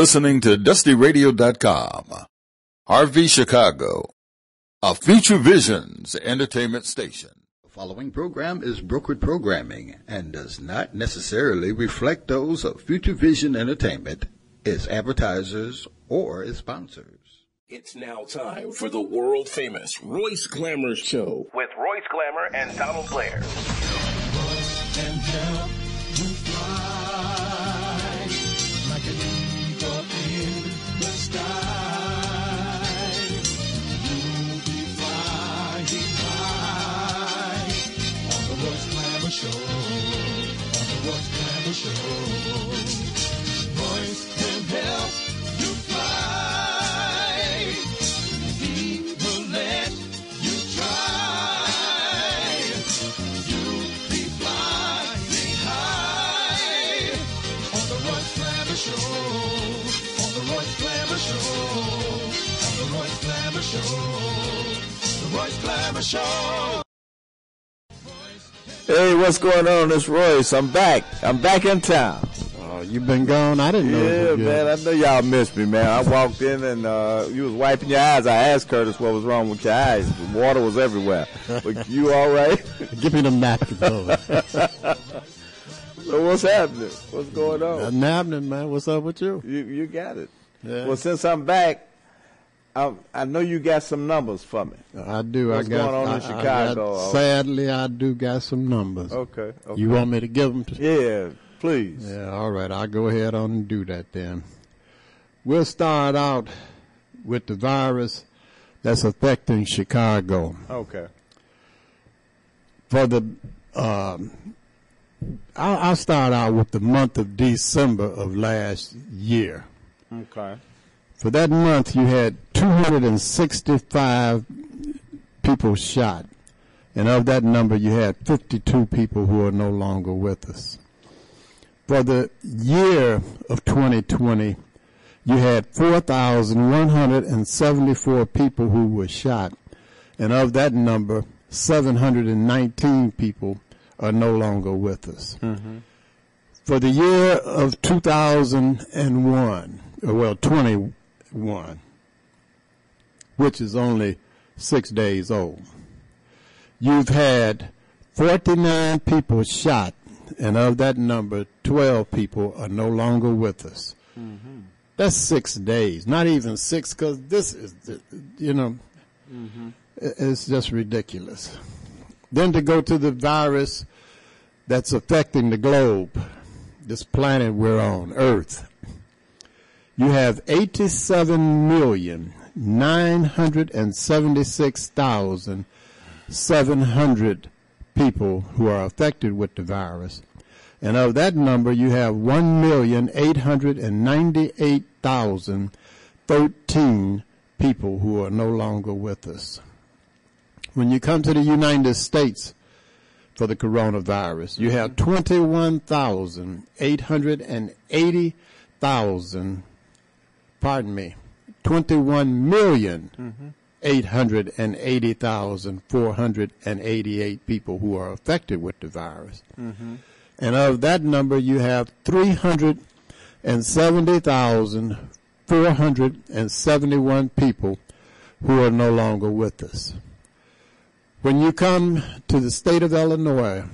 listening to DustyRadio.com. RV Chicago, a Future Visions entertainment station. The following program is brokered programming and does not necessarily reflect those of Future Vision Entertainment, its advertisers, or its sponsors. It's now time for the world famous Royce Glamour Show with Royce Glamour and Donald Blair. Show. Royce can help you fly. He will let you try. You'll be flying high. On the Royce Glamour Show. On the Royce Glamour Show. On the Royce Glamour Show. The Royce Glamour Show. Hey, what's going on? It's Royce. I'm back. I'm back in town. Oh, you've been gone? I didn't know. Yeah, man. I know y'all missed me, man. I walked in and uh, you was wiping your eyes. I asked Curtis what was wrong with your eyes. Water was everywhere. But you all right? Give me the napkins. so what's happening? What's going on? Nothing happening, man. What's up with you? You you got it. Yeah. Well, since I'm back, I, I know you got some numbers for me. I do. What's I got, going on I, in Chicago? I got, sadly, I do got some numbers. Okay, okay. You want me to give them to Yeah, please. Yeah, all right. I'll go ahead on and do that then. We'll start out with the virus that's affecting Chicago. Okay. For the, um, I'll, I'll start out with the month of December of last year. Okay. For that month, you had 265 people shot. And of that number, you had 52 people who are no longer with us. For the year of 2020, you had 4,174 people who were shot. And of that number, 719 people are no longer with us. Mm-hmm. For the year of 2001, well, 21, which is only six days old. You've had 49 people shot, and of that number, 12 people are no longer with us. Mm-hmm. That's six days, not even six, because this is, you know, Mm-hmm. it's just ridiculous. Then to go to the virus that's affecting the globe, this planet we're on, Earth. You have 87,976,700 people who are affected with the virus. And of that number, you have 1,898,013 people who are no longer with us. When you come to the United States for the coronavirus, you have 21,880,000, pardon me, 21 million 880,488 people who are affected with the virus. Mm-hmm. And of that number, you have 370,471 people who are no longer with us. When you come to the state of Illinois,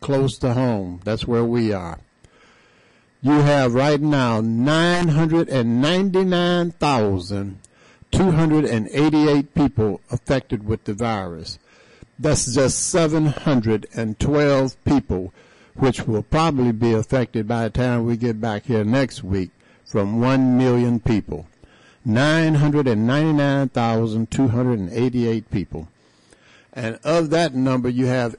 close to home, that's where we are, you have right now 999,288 people affected with the virus. That's just 712 people, which will probably be affected by the time we get back here next week from 1 million people. 999,288 people. And of that number, you have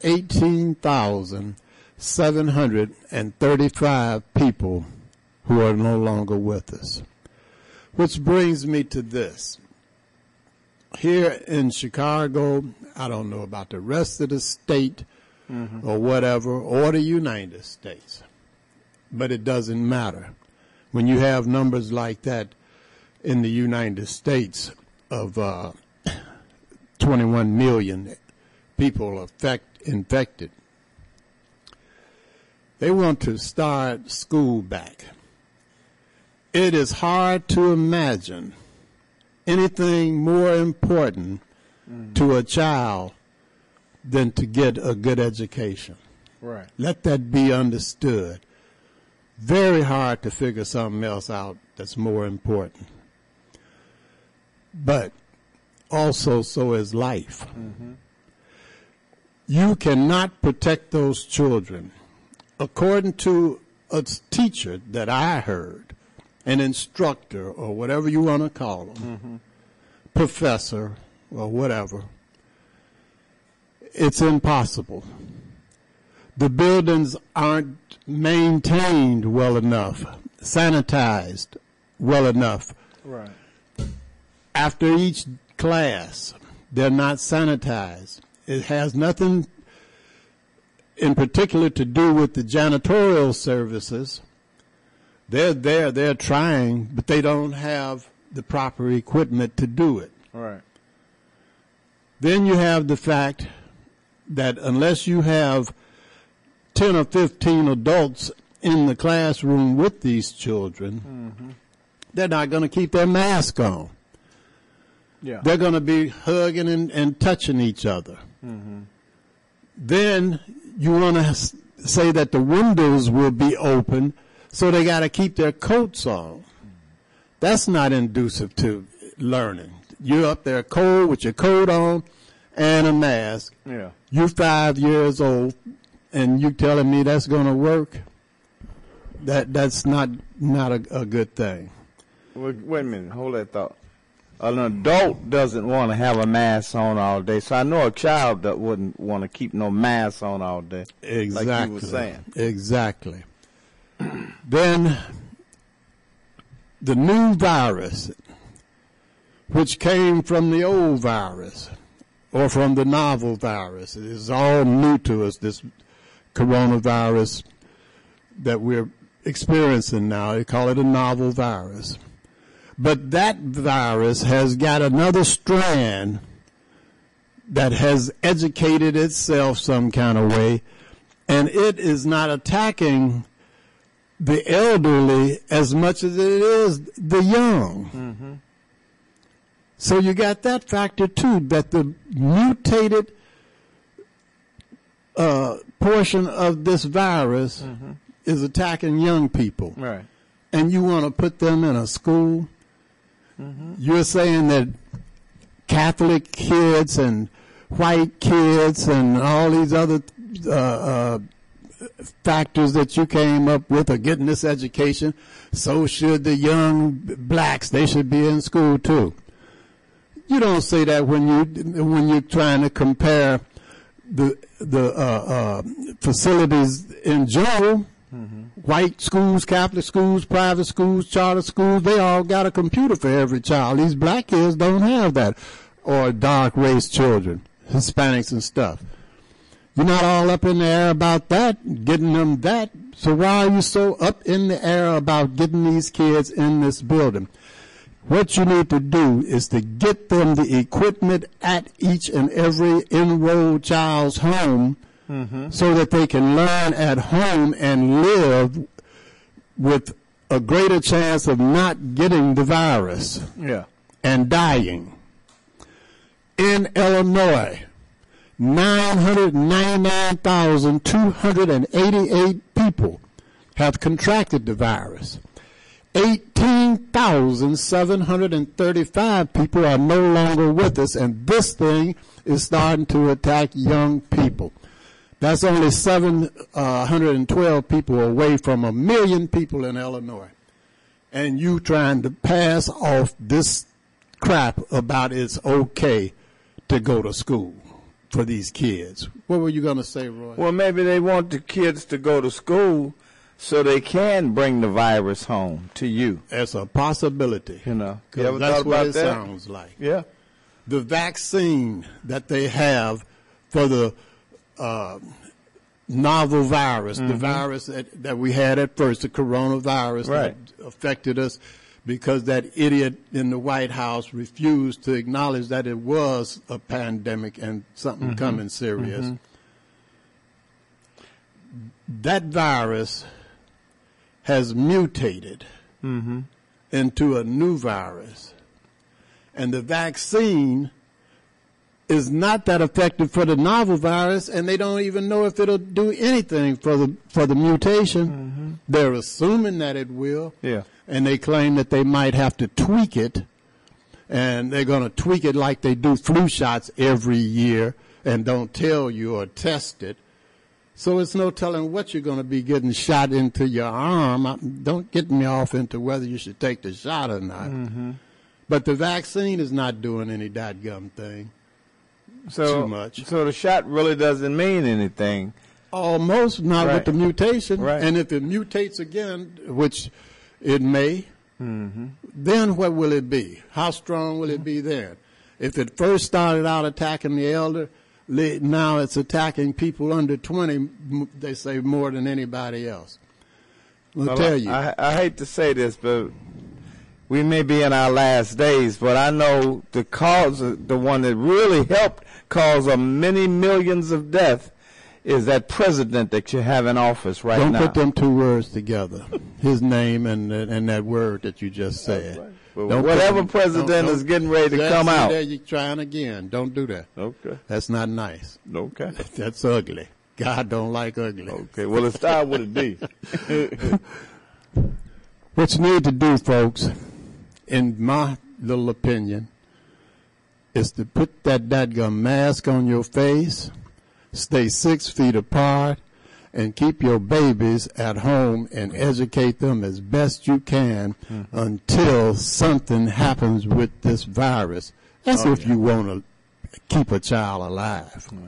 18,735 people who are no longer with us. Which brings me to this. Here in Chicago, I don't know about the rest of the state or whatever, or the United States, but it doesn't matter. When you have numbers like that in the United States of uh, 21 million people affect, infected. They want to start school back. it is hard to imagine anything more important to a child than to get a good education. Right. Let that be understood. Very hard to figure something else out that's more important. But also, so is life. Mm-hmm. You cannot protect those children. According to a teacher that I heard, an instructor, or whatever you want to call them, mm-hmm. professor, or whatever, it's impossible the buildings aren't maintained well enough, sanitized well enough. Right. After each class, they're not sanitized. It has nothing in particular to do with the janitorial services. They're there, they're trying, but they don't have the proper equipment to do it. Right. Then you have the fact that unless you have 10 or 15 adults in the classroom with these children, they're not going to keep their mask on. Yeah. They're going to be hugging and, and touching each other. Mm-hmm. Then you want to say that the windows will be open, so they got to keep their coats on. That's not inducive to learning. You're up there cold with your coat on and a mask. yeah. You're five years old, and you telling me that's going to work? That that's not not a, a good thing. Wait, wait a minute. Hold that thought. An adult doesn't want to have a mask on all day, so I know a child that wouldn't want to keep no mask on all day. Exactly. Like you were saying. Exactly. then the new virus, which came from the old virus or from the novel virus, it is all new to us. This coronavirus that we're experiencing now, they call it a novel virus. But that virus has got another strand that has educated itself some kind of way, and it is not attacking the elderly as much as it is the young. So you got that factor too, that the mutated uh, portion of this virus is attacking young people Right. and you want to put them in a school, you're saying that Catholic kids and white kids and all these other uh, uh, factors that you came up with are getting this education. So should the young blacks. They should be in school too. You don't say that when you when you're trying to compare the the uh, uh, facilities in general. White schools, Catholic schools, private schools, charter schools, they all got a computer for every child. These black kids don't have that. Or dark race children, Hispanics and stuff. You're not all up in the air about that, getting them that. So why are you so up in the air about getting these kids in this building? What you need to do is to get them the equipment at each and every enrolled child's home Mm-hmm. so that they can learn at home and live with a greater chance of not getting the virus Yeah. and dying. In Illinois, 999,288 people have contracted the virus. 18,735 people are no longer with us, and this thing is starting to attack young people. That's only 712 uh, people away from a million people in Illinois. And you trying to pass off this crap about it's okay to go to school for these kids. What were you going to say, Roy? Well, maybe they want the kids to go to school so they can bring the virus home to you. It's a possibility. You know, You ever that's what it that? sounds like. Yeah. The vaccine that they have for the uh, novel virus, the mm-hmm. virus that, that we had at first, the coronavirus Right. that affected us because that idiot in the White House refused to acknowledge that it was a pandemic and something mm-hmm. coming serious. Mm-hmm. That virus has mutated into a new virus. And the vaccine is not that effective for the novel virus, and they don't even know if it'll do anything for the for the mutation. Mm-hmm. They're assuming that it will, Yeah. and they claim that they might have to tweak it, and they're going to tweak it like they do flu shots every year, and don't tell you or test it. So it's no telling what you're going to be getting shot into your arm. I- Don't get me off into whether you should take the shot or not. Mm-hmm. But the vaccine is not doing any dot gum thing. So, Too much. So the shot really doesn't mean anything. Almost not Right. with the mutation. Right. And if it mutates again, which it may, mm-hmm. then what will it be? How strong will it be mm-hmm. then? If it first started out attacking the elder, now it's attacking people under 20, they say more than anybody else. I'll Well, tell you. I, I hate to say this, but we may be in our last days, but I know the cause, the one that really helped cause of many millions of death is that president that you have in office right now. Don't put them two words together. His name and and that word that you just said. Well, Don't whatever them- president don't- is getting ready to come out. There, you're trying again. Don't do that. Okay. That's not nice. Okay. That's ugly. God don't like ugly. Okay. Well, it started with a D. What you need to do, folks, in my little opinion, is to put that dadgum mask on your face, stay six feet apart, and keep your babies at home and educate them as best you can hmm. until something happens with this virus. That's if you want to keep a child alive. Tell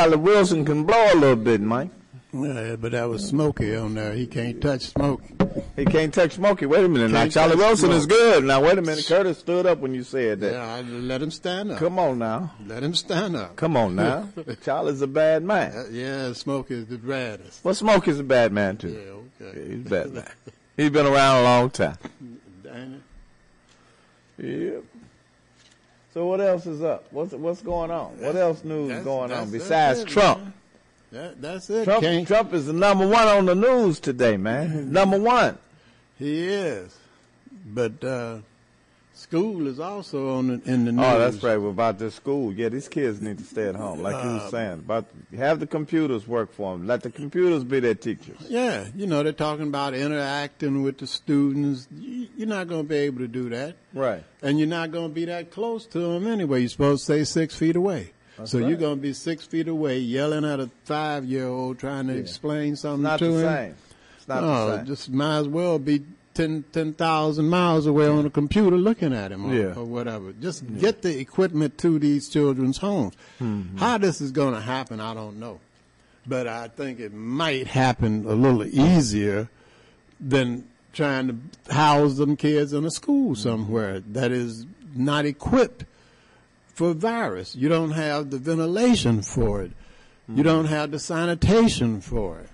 Charlie Wilson can blow a little bit, Mike. Yeah, but that was Smokey on there. He can't touch Smokey. He can't touch Smokey. Wait a minute now. Can't Charlie touch Wilson is good. Now, wait a minute. Curtis stood up when you said that. Yeah, I let him stand up. Come on now. Let him stand up. Come on now. Charlie's a bad man. Uh, yeah, Smokey is the baddest. Well, Smokey's a bad man, too. Yeah, okay. He's a bad man. He's been around a long time. Dang Yep. So what else is up? What's what's going on? What else news That's- going that's- on besides it, Trump? That, that's it. Trump Trump is the number one on the news today, man. Number one. He is. But uh, school is also on the, in the news. Oh, that's right. Well, about this school, yeah, these kids need to stay at home, like you Uh, were saying. About have the computers work for them. Let the computers be their teachers. Yeah, you know, they're talking about interacting with the students. You- You're not going to be able to do that. Right. And you're not going to be that close to them anyway. You're supposed to stay six feet away. That's so right. you're going to be six feet away yelling at a five year old trying to explain something Not to the him. same. It's not no, the same. just might as well be 10 10,000 miles away on a computer looking at him or, Yeah. or whatever. Just get the equipment to these children's homes. Mm-hmm. How this is going to happen, I don't know. But I think it might happen a little easier than trying to house them kids in a school somewhere that is not equipped for virus. You don't have the ventilation for it. You don't have the sanitation for it.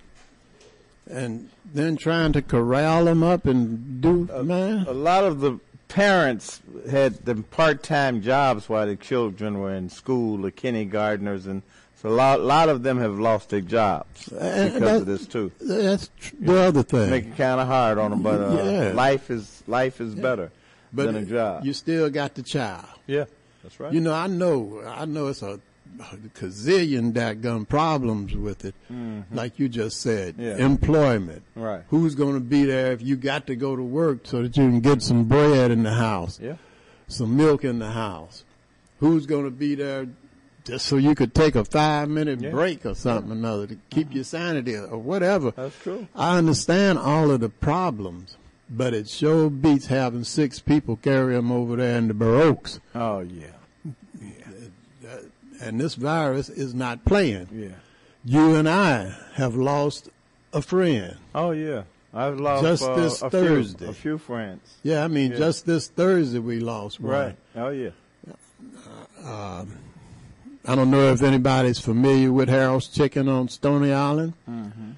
And then trying to corral them up and do, man. A lot of the parents had the part-time jobs while the children were in school, the kindergartners, and so a lot, lot of them have lost their jobs And because of this too. That's tr- the other thing. Make it kind of hard on them, but uh, Yeah. life is life is better but than a job. you still got the child. yeah, that's right. You know, I know, I know it's a gazillion dadgum problems with it. Like you just said, Mm-hmm. Yeah. employment. Right. Who's going to be there if you got to go to work so that you can get some bread in the house, yeah, some milk in the house? Who's going to be there just so you could take a five minute Yeah. break or something or another to keep your sanity or whatever? that's true. I understand all of the problems, but it sure beats having six people carry them over there in the Baroques. Oh yeah, And this virus is not playing. yeah. You and I have lost a friend. Oh yeah. I've lost Just uh, this a Thursday. few, a few friends. Yeah, I mean, Yeah. just this Thursday we lost one. Right. Oh yeah. I don't know if anybody's familiar with Harold's Chicken on Stony Island. Mm-hmm.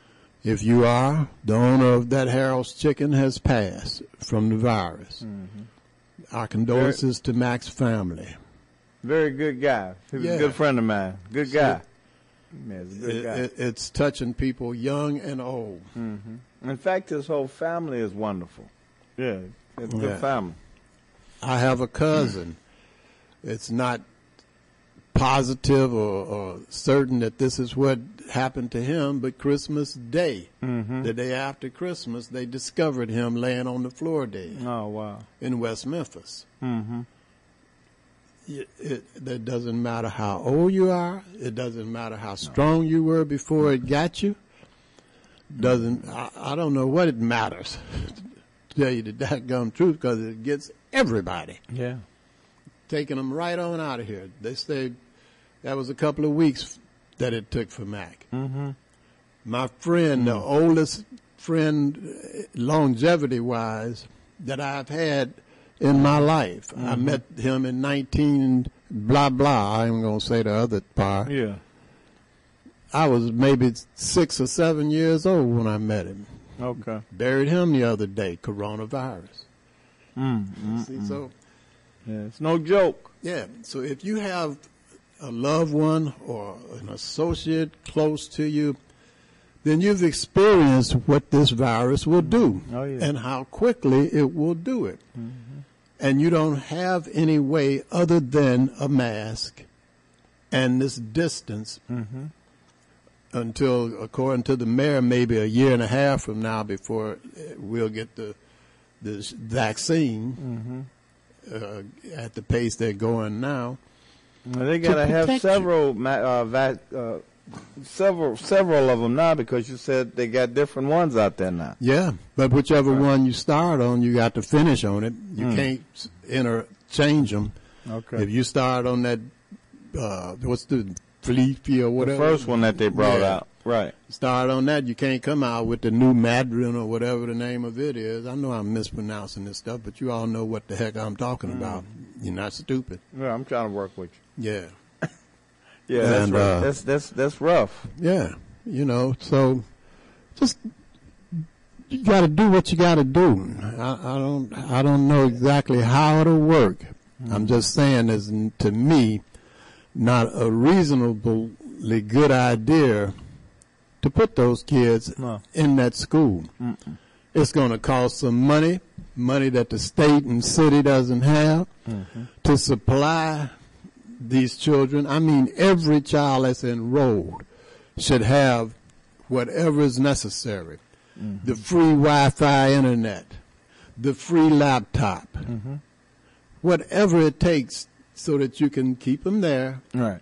If you are, the owner of that Harold's Chicken has passed from the virus. Mm-hmm. Our condolences to Mac's family. Very good guy. He was Yeah. a good friend of mine. Good guy. Yeah, he's good It, guy. it, it's touching people young and old. In fact, his whole family is wonderful. Yeah, it's a Yeah. good family. I have a cousin. It's not positive or, or certain that this is what happened to him, but Christmas Day, the day after Christmas, they discovered him laying on the floor dead Oh wow. in West Memphis. Mm-hmm. It, it, it doesn't matter how old you are. It doesn't matter how strong you were before it got you. Doesn't I, I don't know what it matters. to tell you the dadgum truth, because it gets everybody. Yeah. taking them right on out of here. They say that was a couple of weeks that it took for Mac. Mm-hmm. My friend, the oldest friend, longevity wise, that I've had in my life. I met him in 19 blah blah. I'm going to say the other part. Yeah. I was maybe six or seven years old when I met him. Okay. Buried him the other day, coronavirus. Mm, See, so Yeah, it's no joke. Yeah. So if you have a loved one or an associate close to you, then you've experienced what this virus will do Oh, yeah. and how quickly it will do it. And you don't have any way other than a mask and this distance until, according to the mayor, maybe a year and a half from now before we'll get the this vaccine uh, at the pace they're going now. Well, They gotta have protect several, ma- uh, vac- uh, several, several of them now because you said they got different ones out there now. Yeah, but whichever one you start on, you got to finish on it. You Hmm. can't interchange them. Okay. If you start on that, uh, what's the Fleafy or whatever. the first one that they brought Yeah. out, right? Start on that. You can't come out with the new Madrin or whatever the name of it is. I know I'm mispronouncing this stuff, but you all know what the heck I'm talking Hmm. about. You're not stupid. Yeah, I'm trying to work with you. Yeah. Yeah, that's And, rough. uh, that's that's that's rough. Yeah, you know, so just you got to do what you got to do. I, I don't, I don't know exactly how it'll work. I'm just saying, is to me, not a reasonably good idea to put those kids No. in that school. It's going to cost some money, money that the state and city doesn't have, to supply these children. I mean, every child that's enrolled should have whatever is necessary. The free Wi-Fi internet, the free laptop, whatever it takes so that you can keep them there Right.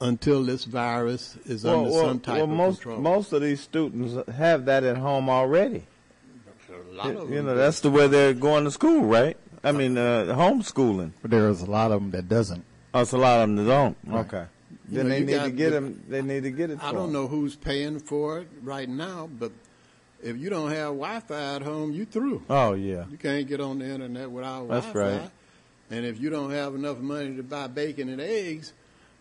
until this virus is Well, under well, some type well, of most control. most of these students have that at home already. A lot of You know, that's the way they're going to school, right? I mean, uh, homeschooling. But there's a lot of them that doesn't. Oh, it's a lot of them that don't. Right. Okay. You Then know, they you need to get the- them. They need to get it. I for don't 'em. know who's paying for it right now, but if you don't have Wi-Fi at home, you through. Oh yeah. You can't get on the internet without That's Wi-Fi. right. And if you don't have enough money to buy bacon and eggs,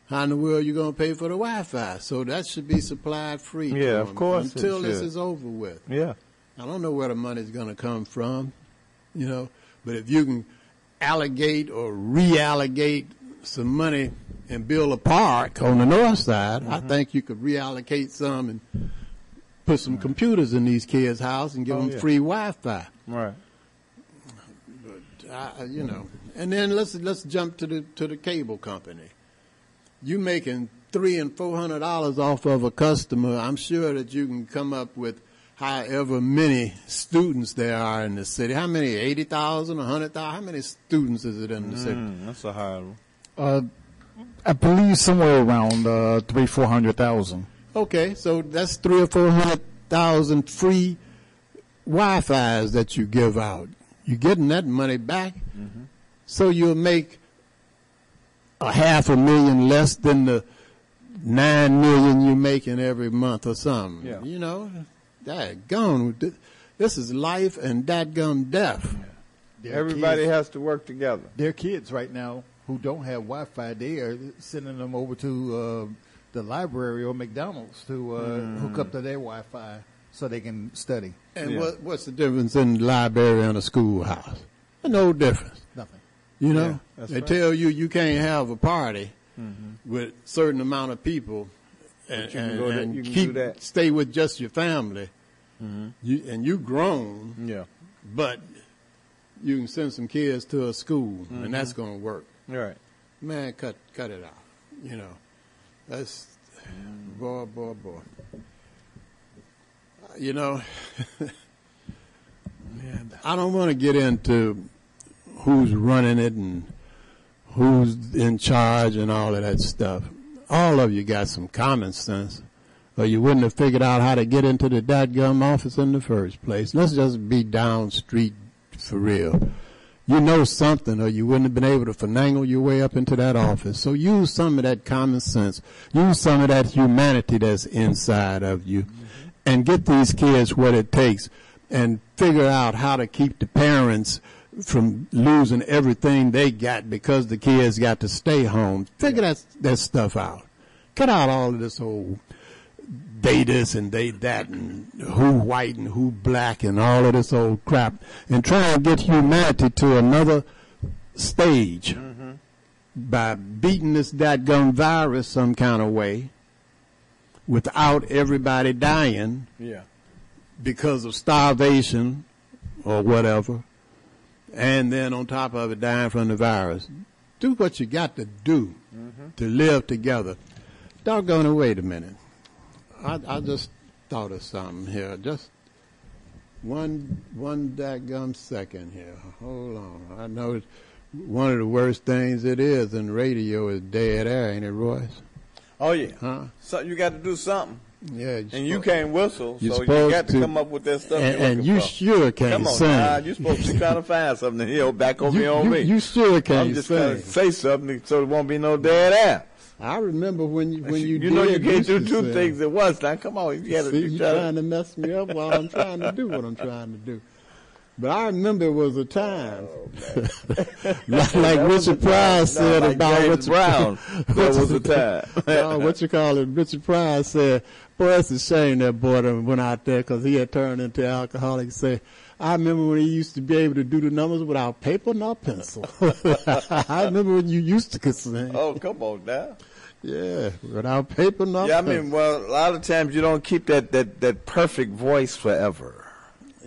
how in the world are you going to pay for the Wi-Fi? So that should be supplied free. Yeah, of 'em course Until this is over with. Yeah. I don't know where the money's going to come from, you know, but if you can allocate or reallocate some money and build a park on the north side, I Mm-hmm. think you could reallocate some and put some computers in these kids' house and give Oh, them yeah. free Wi-Fi. Right. But I, you know, and then let's let's jump to the to the cable company. You making three and four hundred dollars off of a customer. I'm sure that you can come up with however many students there are in the city. How many? Eighty thousand, a hundred thousand. How many students is it in the city? Mm, that's a high one. Uh, I believe somewhere around uh, three, four hundred thousand. Okay, so that's three or four hundred thousand free Wi-Fi's that you give out. You're getting that money back, so you'll make a half a million less than the nine million you're making every month or something. Yeah. You know, that gone. This is life and that gum death. There are Everybody kids- has to work together. There are kids right now who don't have Wi-Fi. They are sending them over to uh, the library or McDonald's to uh, hook up to their Wi-Fi so they can study. And Yeah. what, what's the difference in the library and a schoolhouse? No difference. Nothing. You know, Yeah, they right. Mm-hmm. tell you you can't have a party with certain amount of people and, you can and- go there- and you can keep do that. Mm-hmm. stay with just your family. You, and you grown, Yeah. but you can send some kids to a school, Mm-hmm. and that's going to work. Right. Man, cut cut it out. You know, that's boy, boy, boy. You know, man, I don't want to get into who's running it and who's in charge and all of that stuff. All of you got some common sense, or you wouldn't have figured out how to get into the dadgum office in the first place. Let's just be down street for real. You know something, or you wouldn't have been able to finagle your way up into that office. So use some of that common sense. Use some of that humanity that's inside of you, and get these kids what it takes, and figure out how to keep the parents from losing everything they got because the kids got to stay home. Figure that that stuff out. Cut out all of this whole they this and they that and who white and who black and all of this old crap and try and get humanity to another stage by beating this that dadgum virus some kind of way without everybody dying Yeah. because of starvation or whatever, and then on top of it, dying from the virus. Do what you got to do mm-hmm. to live together. Doggone it, wait a minute. I, I just thought of something here. Just one one daggum second here. Hold on. I know it's one of the worst things it is in radio is dead air, ain't it, Royce? Oh yeah. Huh? So you got to do something, Yeah. and you can't whistle, so you got to, to- come up with that stuff. And, and you sure can't Come on, sing. now, you're supposed to try to find something here back over you, here on you, me. you sure can't I'm just sing. trying to say something so there won't be no dead air. I remember when you when you did you know you can't do two things at once. Now come on, you got to See, you you try trying to. mess me up while I'm trying to do what I'm trying to do. But I remember it was a time, oh, like, like Richard Pryor time. No, said like about James you- Brown. That was a time. no, what you call it? Richard Pryor said, "Boy, it's a shame that boy went out there because he had turned into an alcoholic." Say, I remember when he used to be able to do the numbers without paper nor pencil. I remember when you used to sing. Oh, come on now. Yeah, without paper nor Yeah, I mean, well, a lot of times you don't keep that that that perfect voice forever.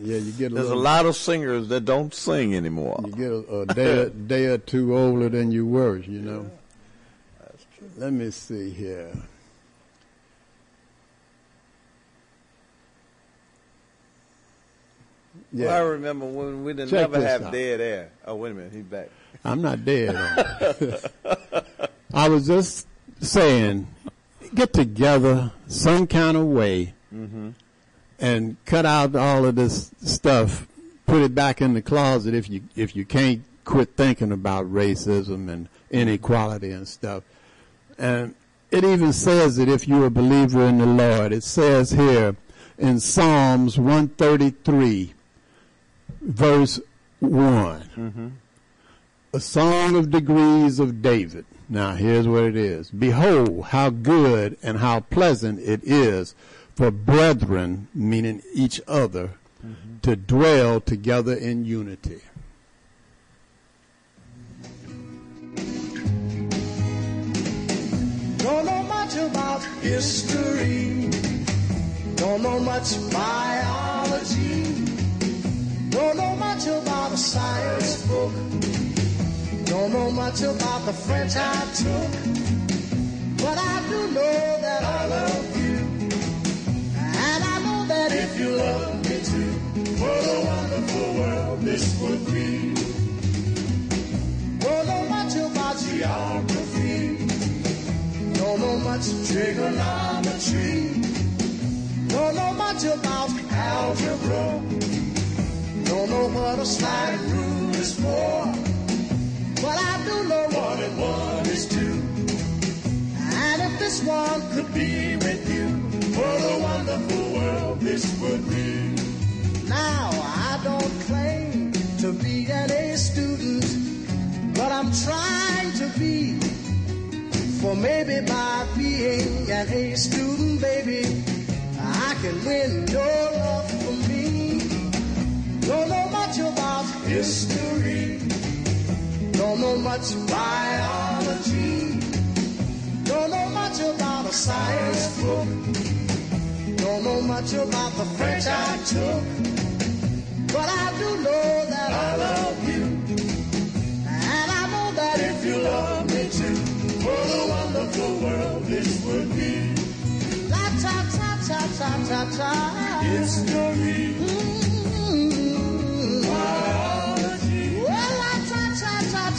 yeah, you get a There's a lot of singers that don't sing anymore. You get a, a day, day or two older than you were, you know. Let me see here. Well, I remember when we didn't Check never this have out. dead air. Oh, wait a minute, he's back. I'm not dead. I was just saying, get together some kind of way mm-hmm. and cut out all of this stuff. Put it back in the closet if you if you can't quit thinking about racism and inequality and stuff. And it even says that if you're a believer in the Lord, it says here in Psalms 133, verse one mm-hmm. a song of degrees of David. Now here's what it is. Behold, how good and how pleasant it is for brethren, meaning each other, to dwell together in unity. Don't know much about history. Don't know much biology. Don't know much about a science book. Don't know much about the French I took. But I do know that I love you. And I know that if you love me too, what a wonderful world this would be. Don't know much about geography. Don't know much trigonometry. Don't know much about algebra. Don't know what a slide rule is for. But I do know one and one is two. And if this one could be with you, what a wonderful world this would be. Now, I don't claim to be an A student, but I'm trying to be. For maybe by being an A student, baby, I can win your love for me. Don't know much about history. Don't know much biology. Don't know much about a science book. Don't know much about the French I took. But I do know that I love you. And I know that if you love me too, what a wonderful world this would be. La ta ta ta ta ta ta. History. Mm-hmm.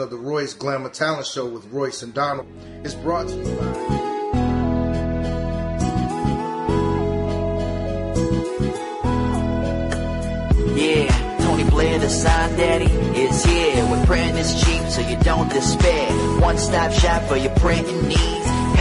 of the Royce Glamour Talent Show with Royce and Donald is brought to you by. Yeah, Tony Blair, the sign daddy, is here. With printing is cheap, so you don't despair. One stop shop for your printing needs.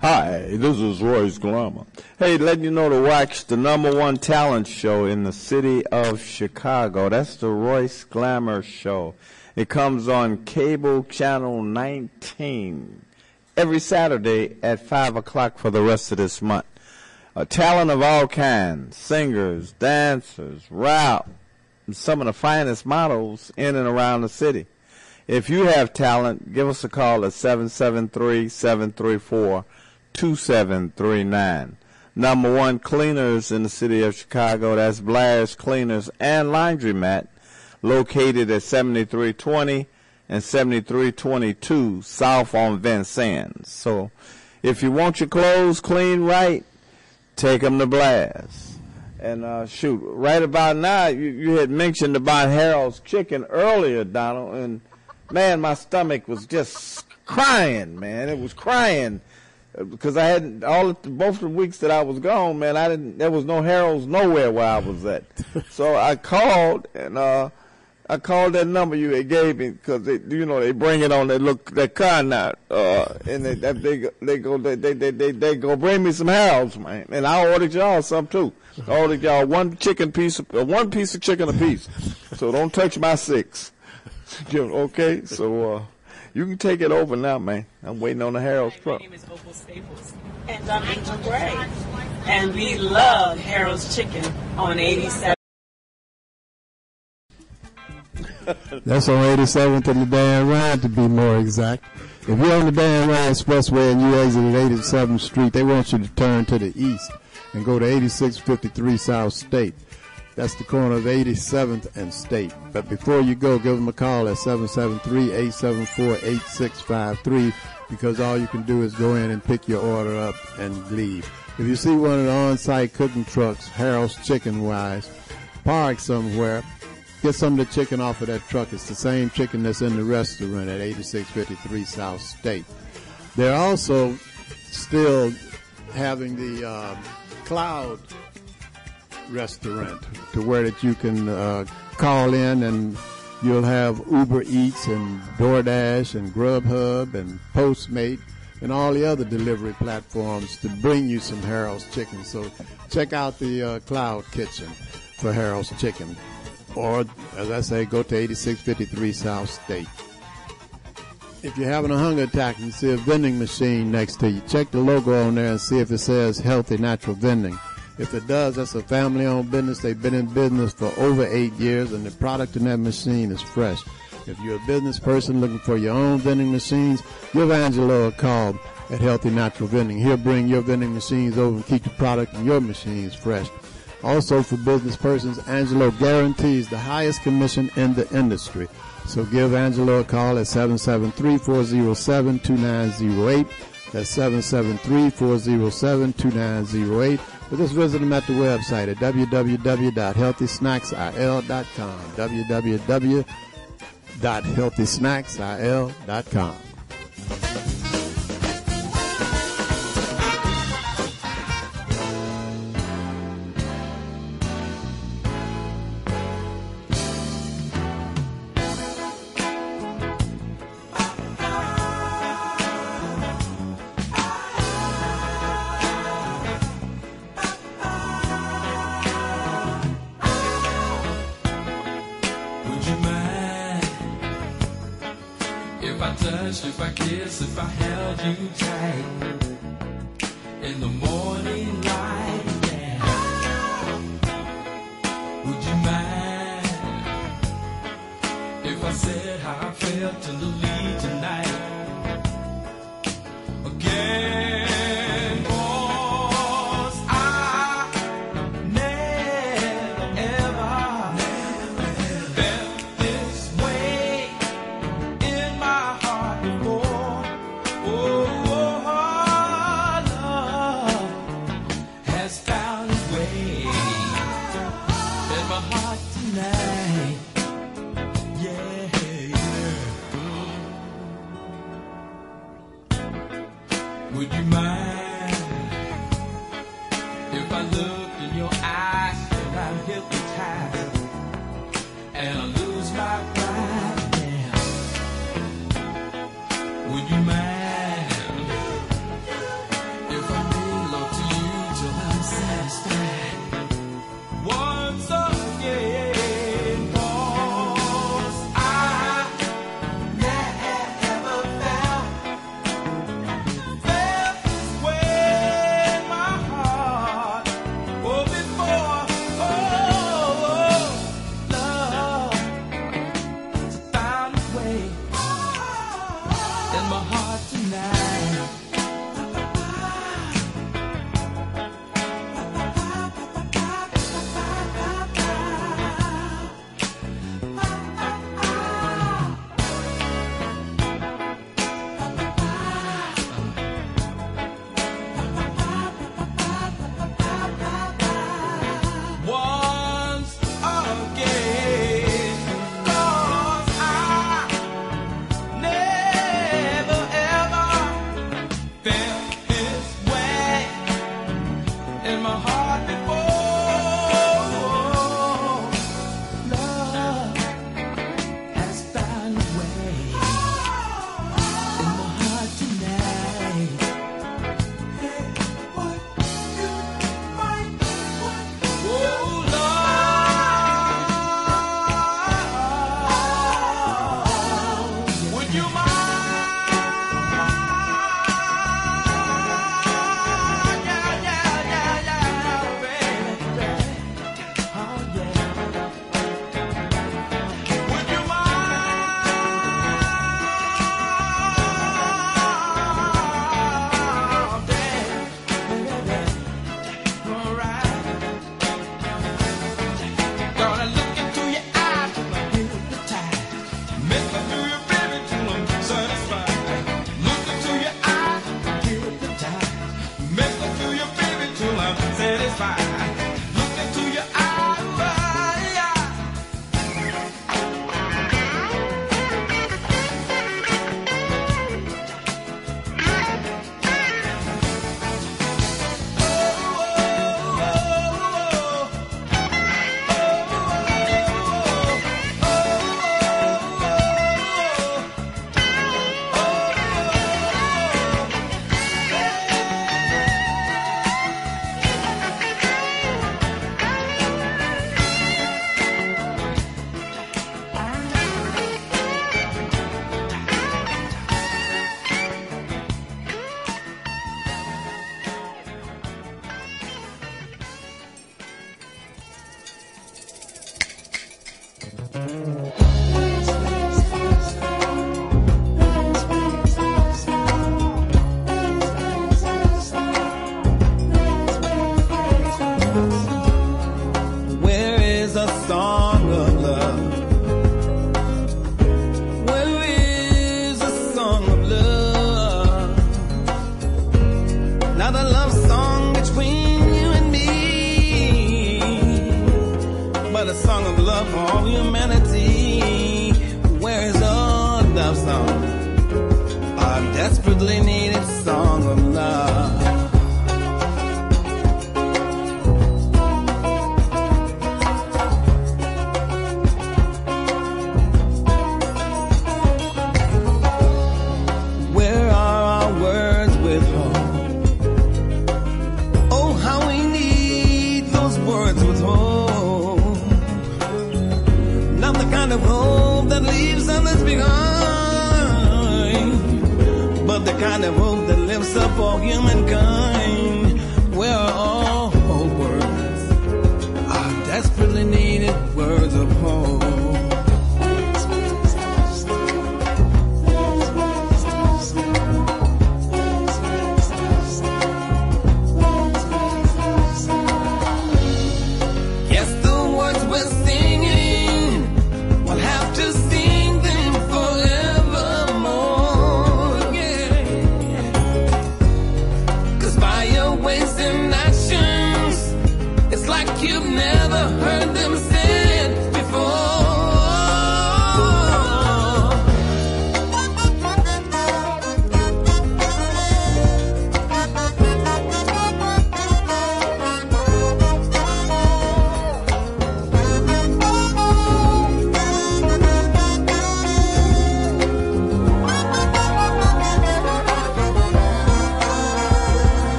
Hi, this is Royce Glamour. Hey, letting you know to watch the number one talent show in the city of Chicago. That's the Royce Glamour Show. It comes on cable channel 19 every Saturday at 5 o'clock for the rest of this month. A talent of all kinds, singers, dancers, rap, and some of the finest models in and around the city. If you have talent, give us a call at 773-734-2739. Number one cleaners in the city of Chicago, that's Blair's Cleaners and Laundromat, located at 7320 and 7322 South on Vincennes. So if you want your clothes clean right, take them to Blair's. And uh, shoot, right about now, you, you had mentioned about Harold's Chicken earlier, Donald, and man, my stomach was just crying, man. It was crying because I hadn't all of the, both the weeks that I was gone, man. I didn't. There was no Harold's nowhere where I was at. so I called and uh, I called that number you had gave me because they, you know, they bring it on their look their car now, uh, and they they they go they go they they they, they, they go bring me some Harold's, man, and I ordered y'all some too. I ordered y'all one chicken piece, of, uh, one piece of chicken a piece. so don't touch my six. Okay, so uh, you can take it over now, man. I'm waiting on the Harold's My truck. name is Opal Staples, and I'm Angel Gray. And we love Harold's Chicken on 87. That's on 87 to the Dan Ryan to be more exact. If you're on the Dan Ryan Expressway and you exit at 87th Street, they want you to turn to the east and go to 8653 South State. That's the corner of 87th and State. But before you go, give them a call at 773-874-8653 because all you can do is go in and pick your order up and leave. If you see one of the on-site cooking trucks, Harold's Chicken wise, park somewhere, get some of the chicken off of that truck. It's the same chicken that's in the restaurant at 8653 South State. They're also still having the uh, cloud restaurant to where that you can uh, call in and you'll have Uber Eats and DoorDash and Grubhub and Postmate and all the other delivery platforms to bring you some Harold's chicken. So check out the uh, Cloud Kitchen for Harold's Chicken. Or, as I say, go to 8653 South State. If you're having a hunger attack and you see a vending machine next to you, check the logo on there and see if it says Healthy Natural Vending. If it does, that's a family owned business. They've been in business for over eight years and the product in that machine is fresh. If you're a business person looking for your own vending machines, give Angelo a call at Healthy Natural Vending. He'll bring your vending machines over and keep the product in your machines fresh. Also, for business persons, Angelo guarantees the highest commission in the industry. So give Angelo a call at 773-407-2908. That's 773-407-2908. Or just visit them at the website at www.healthysnacksil.com. www.healthysnacksil.com.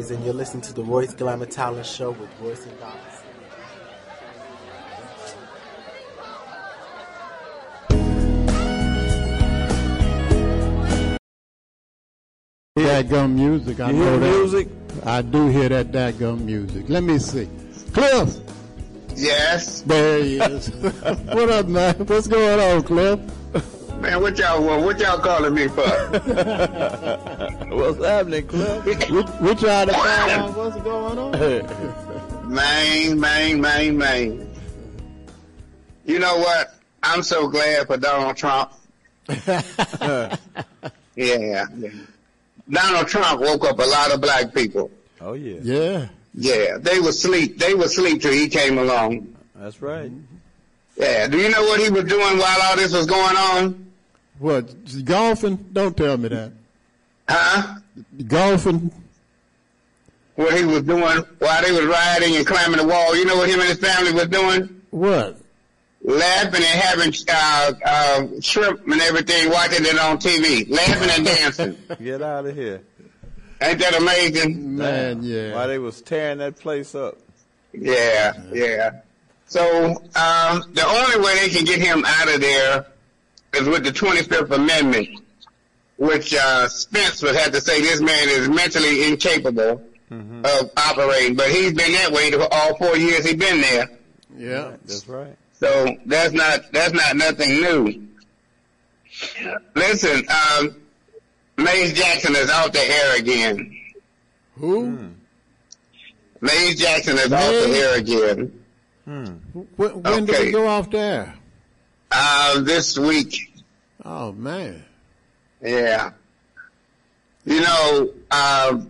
Prince Aries, and you're listening to the Royce Glamour Talent Show with Royce and Donald. That gum music, I You know hear that. music? I do hear that dadgum music. Let me see. Cliff! Yes. There he is. what up, man? What's going on, Cliff? Man, what y'all? What y'all calling me for? What's happening, Cliff? we, we trying to find out what's going on. man, man, man, man. You know what? I'm so glad for Donald Trump. yeah, yeah. Donald Trump woke up a lot of black people. Oh yeah. Yeah. Yeah, they were asleep. They were asleep till he came along. That's right. Yeah. Do you know what he was doing while all this was going on? What? Golfing? Don't tell me that. Huh? Golfing? What he was doing while they was riding and climbing the wall. You know what him and his family was doing? What? Laughing and having uh, uh, shrimp and everything, watching it on TV, laughing and dancing. Get out of here. Ain't that amazing? Man, yeah. While they was tearing that place up. Yeah, yeah. So um, the only way they can get him out of there is with the 25th Amendment, which uh, Spence would have to say this man is mentally incapable of operating. But he's been that way for all four years he's been there. Yeah. That's right. So that's not that's not nothing new. Listen, um, Maze Jackson is out the air again. Who? Maze Jackson is off the air again. When, when did he go off there? Uh, this week. Oh, man. Yeah. You know, uh,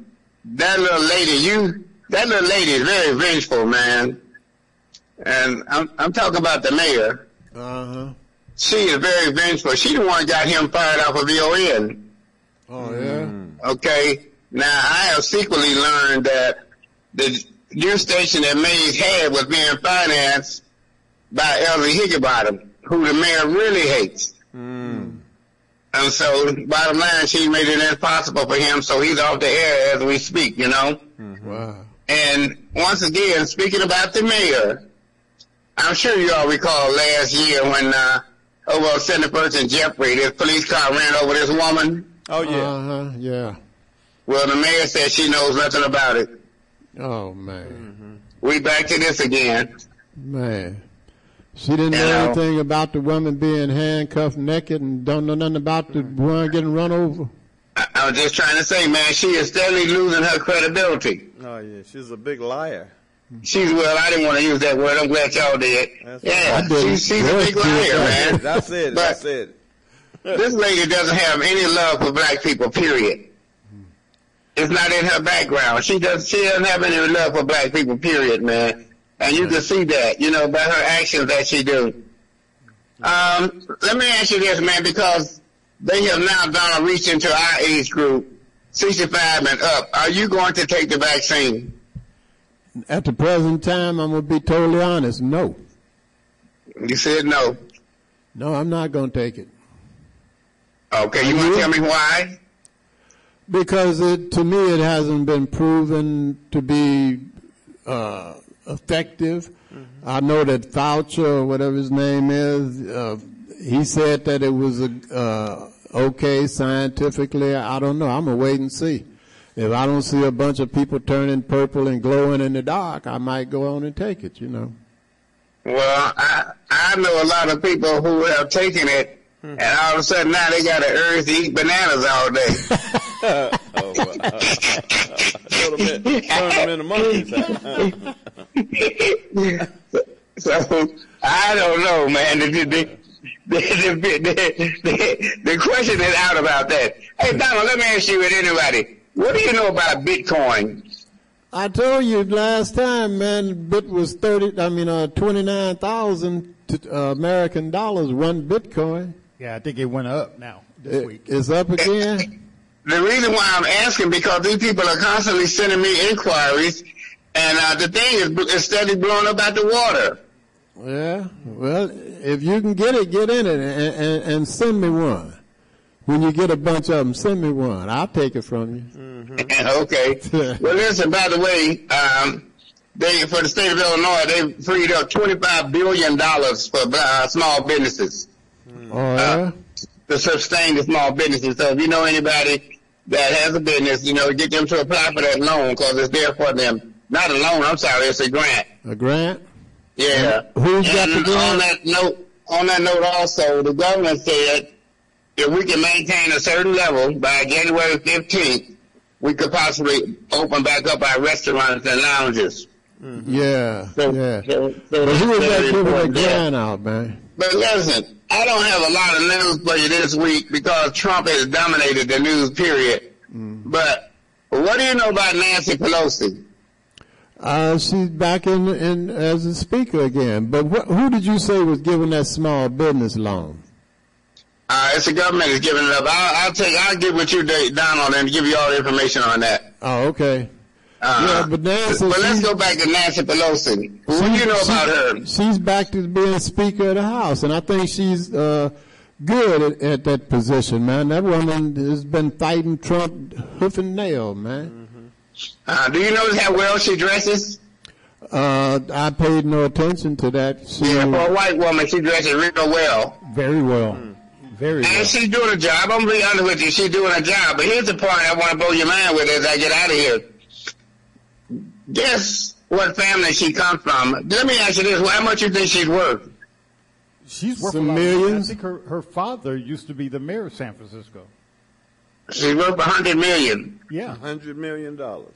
that little lady, you, that little lady is very vengeful, man. And I'm, I'm talking about the mayor. Uh-huh. She is very vengeful. She the one got him fired off of VON. Oh, yeah? Okay. Now I have secretly learned that the news station that Maze had was being financed by Elzie Higginbottom, who the mayor really hates. And so, bottom line, she made it impossible for him, so he's off the air as we speak, you know? Wow. And once again, speaking about the mayor, I'm sure you all recall last year when uh, over on 71st and Jeffrey. This police car ran over this woman. Oh yeah. Uh-huh, yeah. Well, the mayor said she knows nothing about it. Oh man, We back to this again. man. She didn't know Yeah. anything about the woman being handcuffed naked and don't know nothing about the one getting run over. I, I was just trying to say, man, she is steadily losing her credibility. Oh yeah. She's a big liar. She's well. I didn't want to use that word. I'm glad y'all did. That's yeah, I didn't. she's, she's a big liar, that. man. That's it. But- That's it. this lady doesn't have any love for black people. Period. It's not in her background. She does. She doesn't have any love for black people. Period, man. And you can see that, you know, by her actions that she do. Um, let me ask you this, man, because they have now done a reach into our age group, 65 and up. Are you going to take the vaccine? At the present time, I'm gonna be totally honest. No, You said no. no, I'm not gonna take it Okay, you want to tell me why? because it, to me, it hasn't been proven to be uh, effective. I know that Fauci or whatever his name is, uh, he said that it was a, uh, okay scientifically. I don't know. I'm gonna wait and see. If I don't see a bunch of people turning purple and glowing in the dark, I might go on and take it. You know. Well, I I know a lot of people who have taken it, and all of a sudden now they got an urge to eat bananas all day. oh, well. Put 'em in- turn them into monkeys. so I don't know, man. The, the, the, the, the, the, the question is out about that. Hey, Donald, let me ask you it anybody. What do you know about Bitcoin? I told you last time, man, bit was thirty. I mean, uh, twenty nine thousand uh, American dollars one Bitcoin. Yeah, I think it went up now this It- week. It's up again. The reason why I'm asking because these people are constantly sending me inquiries, and uh, the thing is, is steadily blowing up out the water. Yeah. Well, if you can get it, get in it, and, and, and send me one. When you get a bunch of them, send me one. I'll take it from you. okay. Well, listen. By the way, um, they for the state of Illinois, they freed up twenty-five billion dollars for uh, small businesses Oh yeah. To sustain the small businesses. So, if you know anybody that has a business, you know, get them to apply for that loan because it's there for them. Not a loan. I'm sorry, it's a grant. A grant. Yeah. Who's got and the mm-hmm. on that note, on that note also, the government said if we can maintain a certain level by January 15th, we could possibly open back up our restaurants and lounges. Mm-hmm. Yeah. So, Yeah. so, so But who was that giving that. Grant out, man? But listen, I don't have a lot of news for you this week because Trump has dominated the news period. Mm. But what do you know about Nancy Pelosi? Uh, she's back in, in as a speaker again. But wh- who did you say was giving that small business loan? Uh, it's the government that's giving it up. I'll, I'll take, I'll get with you, Donald, and give you all the information on that. Oh, okay. Uh, yeah, but Nancy. But let's go back to Nancy Pelosi. What do you know she- about her? She's back to being Speaker of the House, and I think she's uh, good at, at that position, man. That woman has been fighting Trump hoof and nail, man. Uh, do you notice how well she dresses? Uh, I paid no attention to that. She Yeah, for a white woman, she dresses real well. very well, very well. And she's doing a job. I'm gonna be honest with you. She's doing a job. But here's the point I want to blow your mind with as I get out of here. Guess what family she comes from? Let me ask you this: How much you think she's worth? She's worth Some a lot. millions? I think her, her father used to be the mayor of San Francisco. She's worth a hundred million. Yeah. hundred million dollars.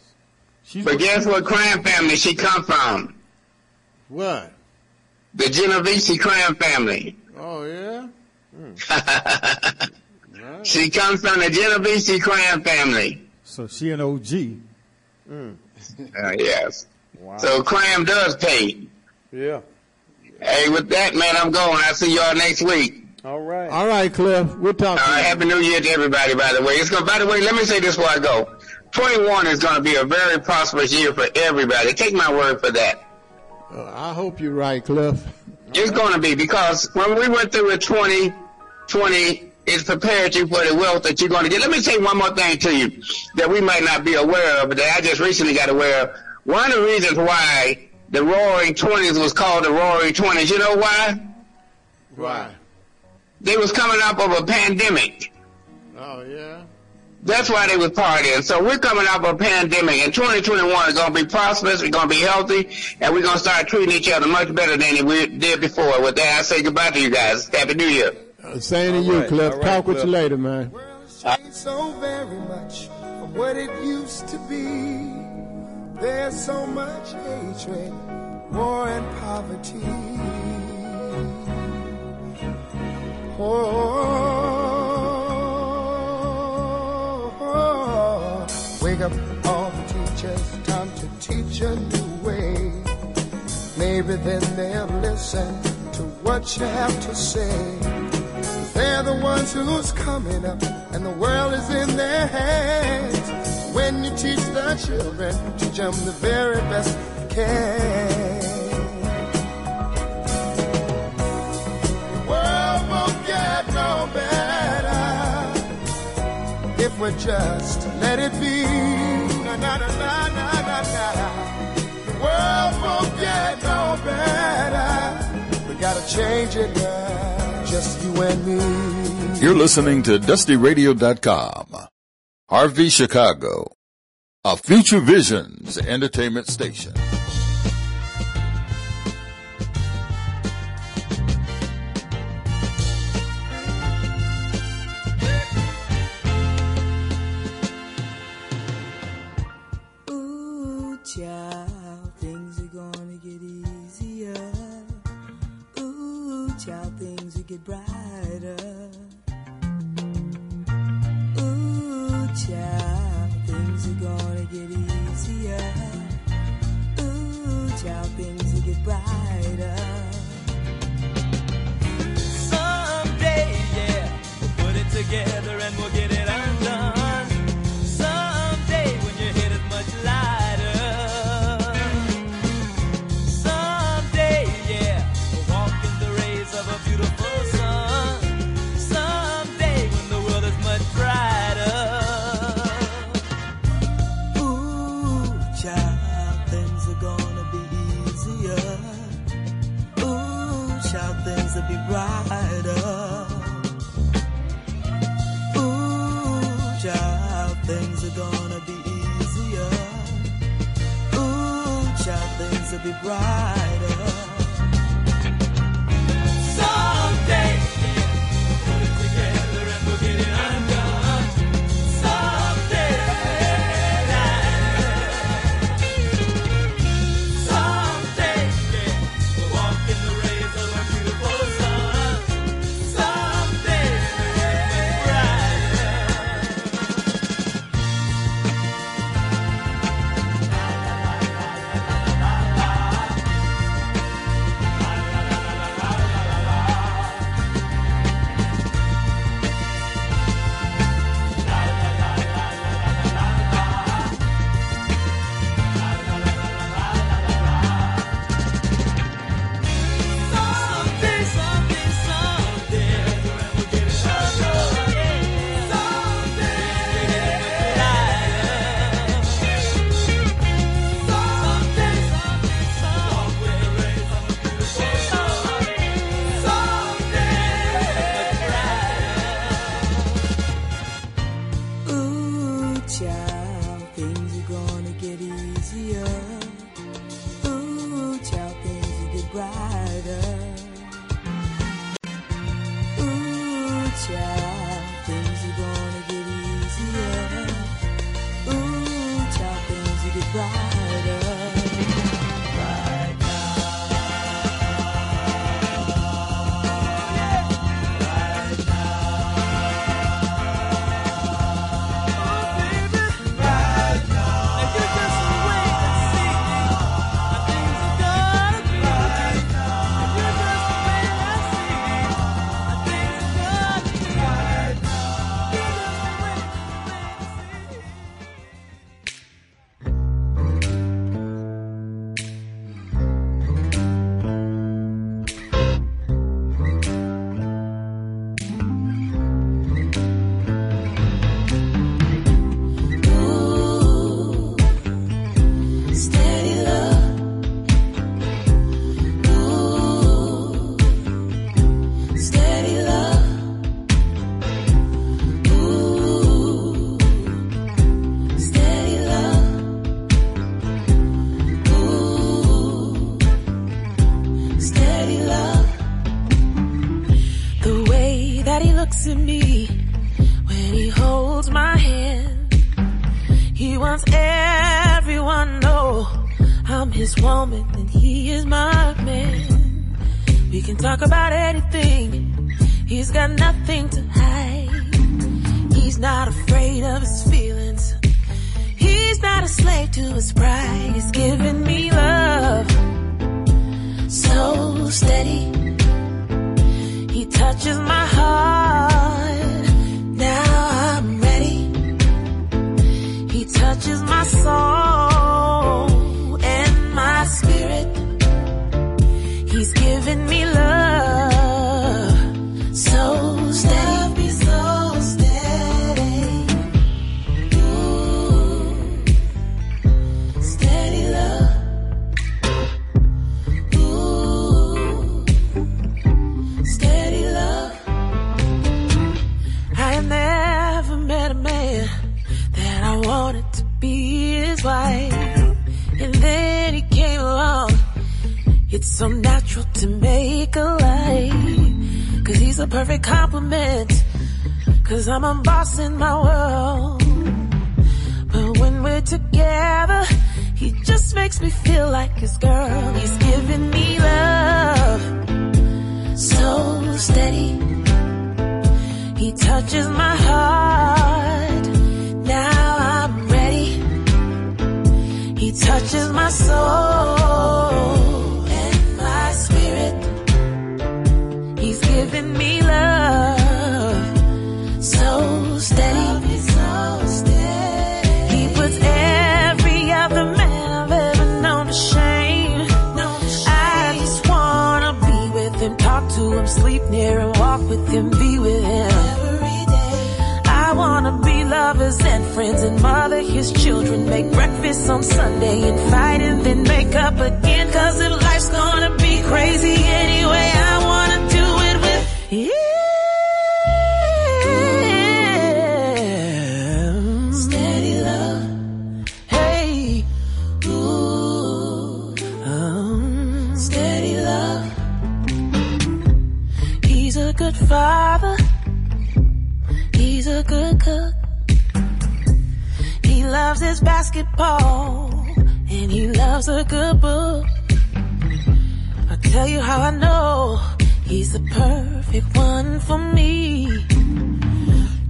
She's But guess what crime family she comes from? What? The Genovese crime family. Oh yeah. She comes from the Genovese crime family. So she an OG. Hmm. Hmm. Uh, yes. So crime does pay. Yeah. Hey, with that, man, I'm going. I'll see y'all next week. All right. All right, Cliff. We'll talk. All to happy New Year to everybody, by the way. It's going, by the way, let me say this before I go. 21 is going to be a very prosperous year for everybody. Take my word for that. Uh, I hope you're right, Cliff. It's going to be because when we went through it 2020, it's prepared you for the wealth that you're going to get. Let me say one more thing to you that we might not be aware of, but that I just recently got aware of. One of the reasons why the Roaring Twenties was called the Roaring Twenties, you know why? Why? they was coming up of a pandemic. Oh yeah. That's why they was partying. So we're coming up of a pandemic, and 2021 is going to be prosperous. We're going to be healthy, and we're going to start treating each other much better than we did before. With that, I say goodbye to you guys. Happy New Year. Uh, Same to you, right, Cliff. all right, Talk with Cliff. you later, man. changed so very much from what it used to be. There's so much hatred, war, and poverty. Oh, wake up all the teachers, time to teach a new way. Maybe then they'll listen to what you have to say. They're the ones who's coming up, and the world is in their hands. When you teach the children, teach them the very best you can. The world won't get no better if we just let it be. Na na na na na na na. The world won't get no better. We gotta change it now, just you and me. You're listening to DustyRadio.com. RV Chicago, a Future Visions entertainment station. Natural to make a life. Cause he's a perfect compliment. Cause I'm a boss in my world. But when we're together, he just makes me feel like his girl. He's giving me love. So steady. He touches my heart. Now I'm ready. He touches my soul near him, walk with him, be with him. Every day. I wanna be lovers and friends and mother his children. Make breakfast on Sunday and fight and then make up again. Cause if life's gonna be crazy anyway, I wanna father. He's a good cook. He loves his basketball and he loves a good book. I'll tell you how I know he's the perfect one for me.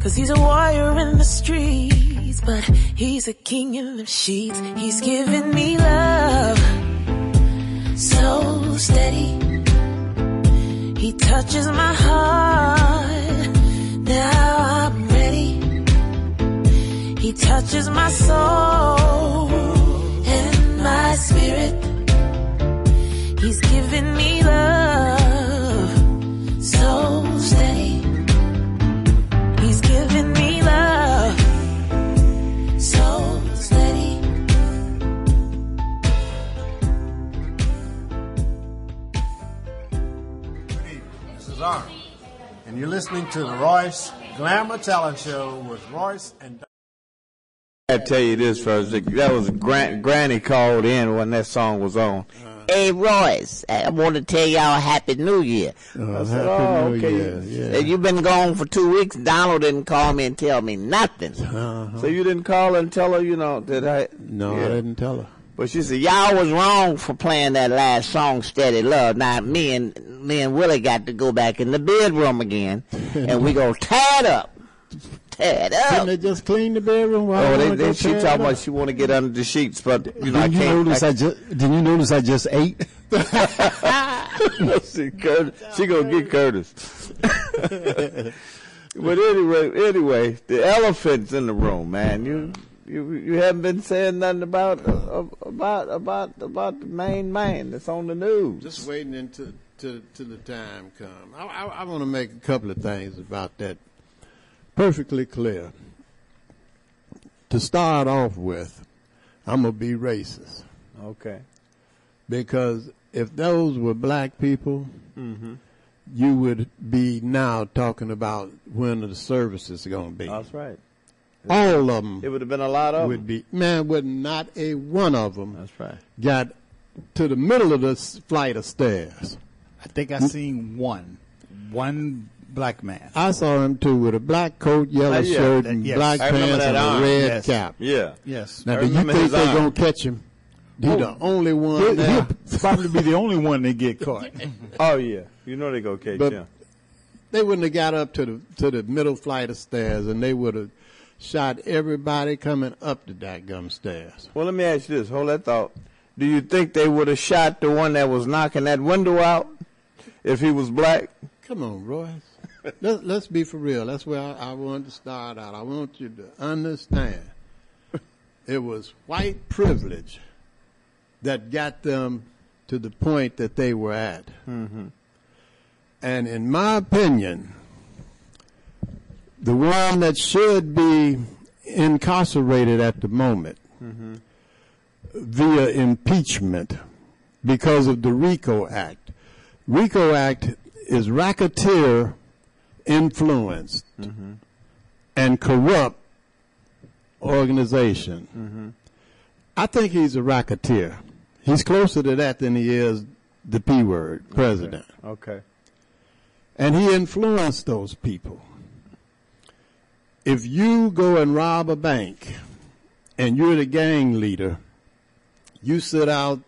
Cause he's a warrior in the streets, but he's a king in the sheets. He's giving me love so steady. He touches my heart. Now I'm ready. He touches my soul and my spirit. He's giving me love you're listening to the Royce Glamour Talent Show with Royce and I tell you this first. That was Gran- Granny called in when that song was on. Hey Royce, I want to tell y'all Happy New Year. Oh, I said, Happy oh, New okay. Year, yeah. And you've been gone for two weeks. Donald didn't call me and tell me nothing. Uh-huh. So you didn't call and tell her, you know, that I. No, Yeah. I didn't tell her. But she said y'all was wrong for playing that last song, Steady Love. Now me and me and Willie got to go back in the bedroom again, and we go tear it up, tear it Didn't they just clean the bedroom? Why Oh, they, they, she talking up? about she want to get under the sheets, but you know I Didn't you can't. notice I just? Didn't you notice I just ate? see, Curtis, she gonna get Curtis. but anyway, anyway, the elephants in the room, man. You you you haven't been saying nothing about uh, about about about the main man that's on the news. Just waiting until to, to the time come. I, I, I want to make a couple of things about that perfectly clear. To start off with, I'm gonna be racist Okay. because if those were black people, Mm-hmm. you would be now talking about when the services are gonna be. That's right. All of them It would have been a lot of would them. be man, would not a one of them That's right. got to the middle of the flight of stairs. I think I seen one, one black man. I saw him too with a black coat, yellow Uh, yeah, shirt, that- and yes. black I pants and that a red Yes. cap. Yeah. Yes. Now, do you think they're gonna catch him? He's Oh. the only one He'll, there. he'll probably be the only one that get caught. Oh yeah, you know they go catch But- him. They wouldn't have got up to the to the middle flight of stairs, and they would have shot everybody coming up the dadgum stairs. Well, let me ask you this. Hold that thought. Do you think they would have shot the one that was knocking that window out if he was black? Come on, Royce. Let, let's be for real. That's where I, I wanted to start out. I want you to understand it was white privilege that got them to the point that they were at. Mm-hmm. And in my opinion, the one that should be incarcerated at the moment Mm-hmm. via impeachment because of the RICO Act. RICO Act is racketeer influenced Mm-hmm. and corrupt organization. Mm-hmm. I think he's a racketeer. He's closer to that than he is the P word, president. Okay. And he influenced those people. If you go and rob a bank and you're the gang leader, you sit out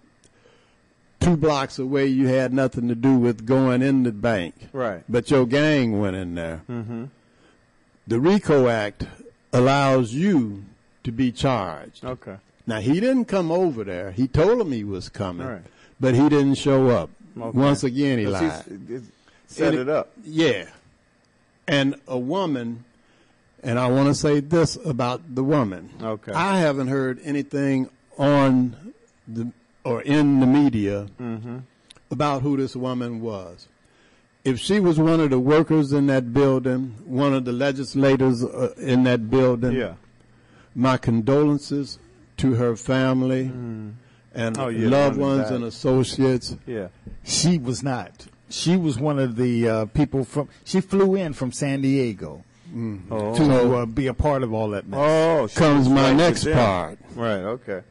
two blocks away, you had nothing to do with going in the bank. Right. But your gang went in there. Mm-hmm. The RICO Act allows you to be charged. Okay. Now he didn't come over there. He told him he was coming, Right. but he didn't show up. Okay. Once again, he lied. he's- it- Set it up. Yeah. And a woman, and I want to say this about the woman. Okay. I haven't heard anything on the or in the media Mm-hmm. about who this woman was. If she was one of the workers in that building, one of the legislators uh, in that building, Yeah. my condolences to her family and Oh, yeah, loved ones and associates. Yeah. She was not. She was one of the uh, people from. She flew in from San Diego Oh. to uh, be a part of all that mess. Oh, she Comes my right next part. Right. Okay.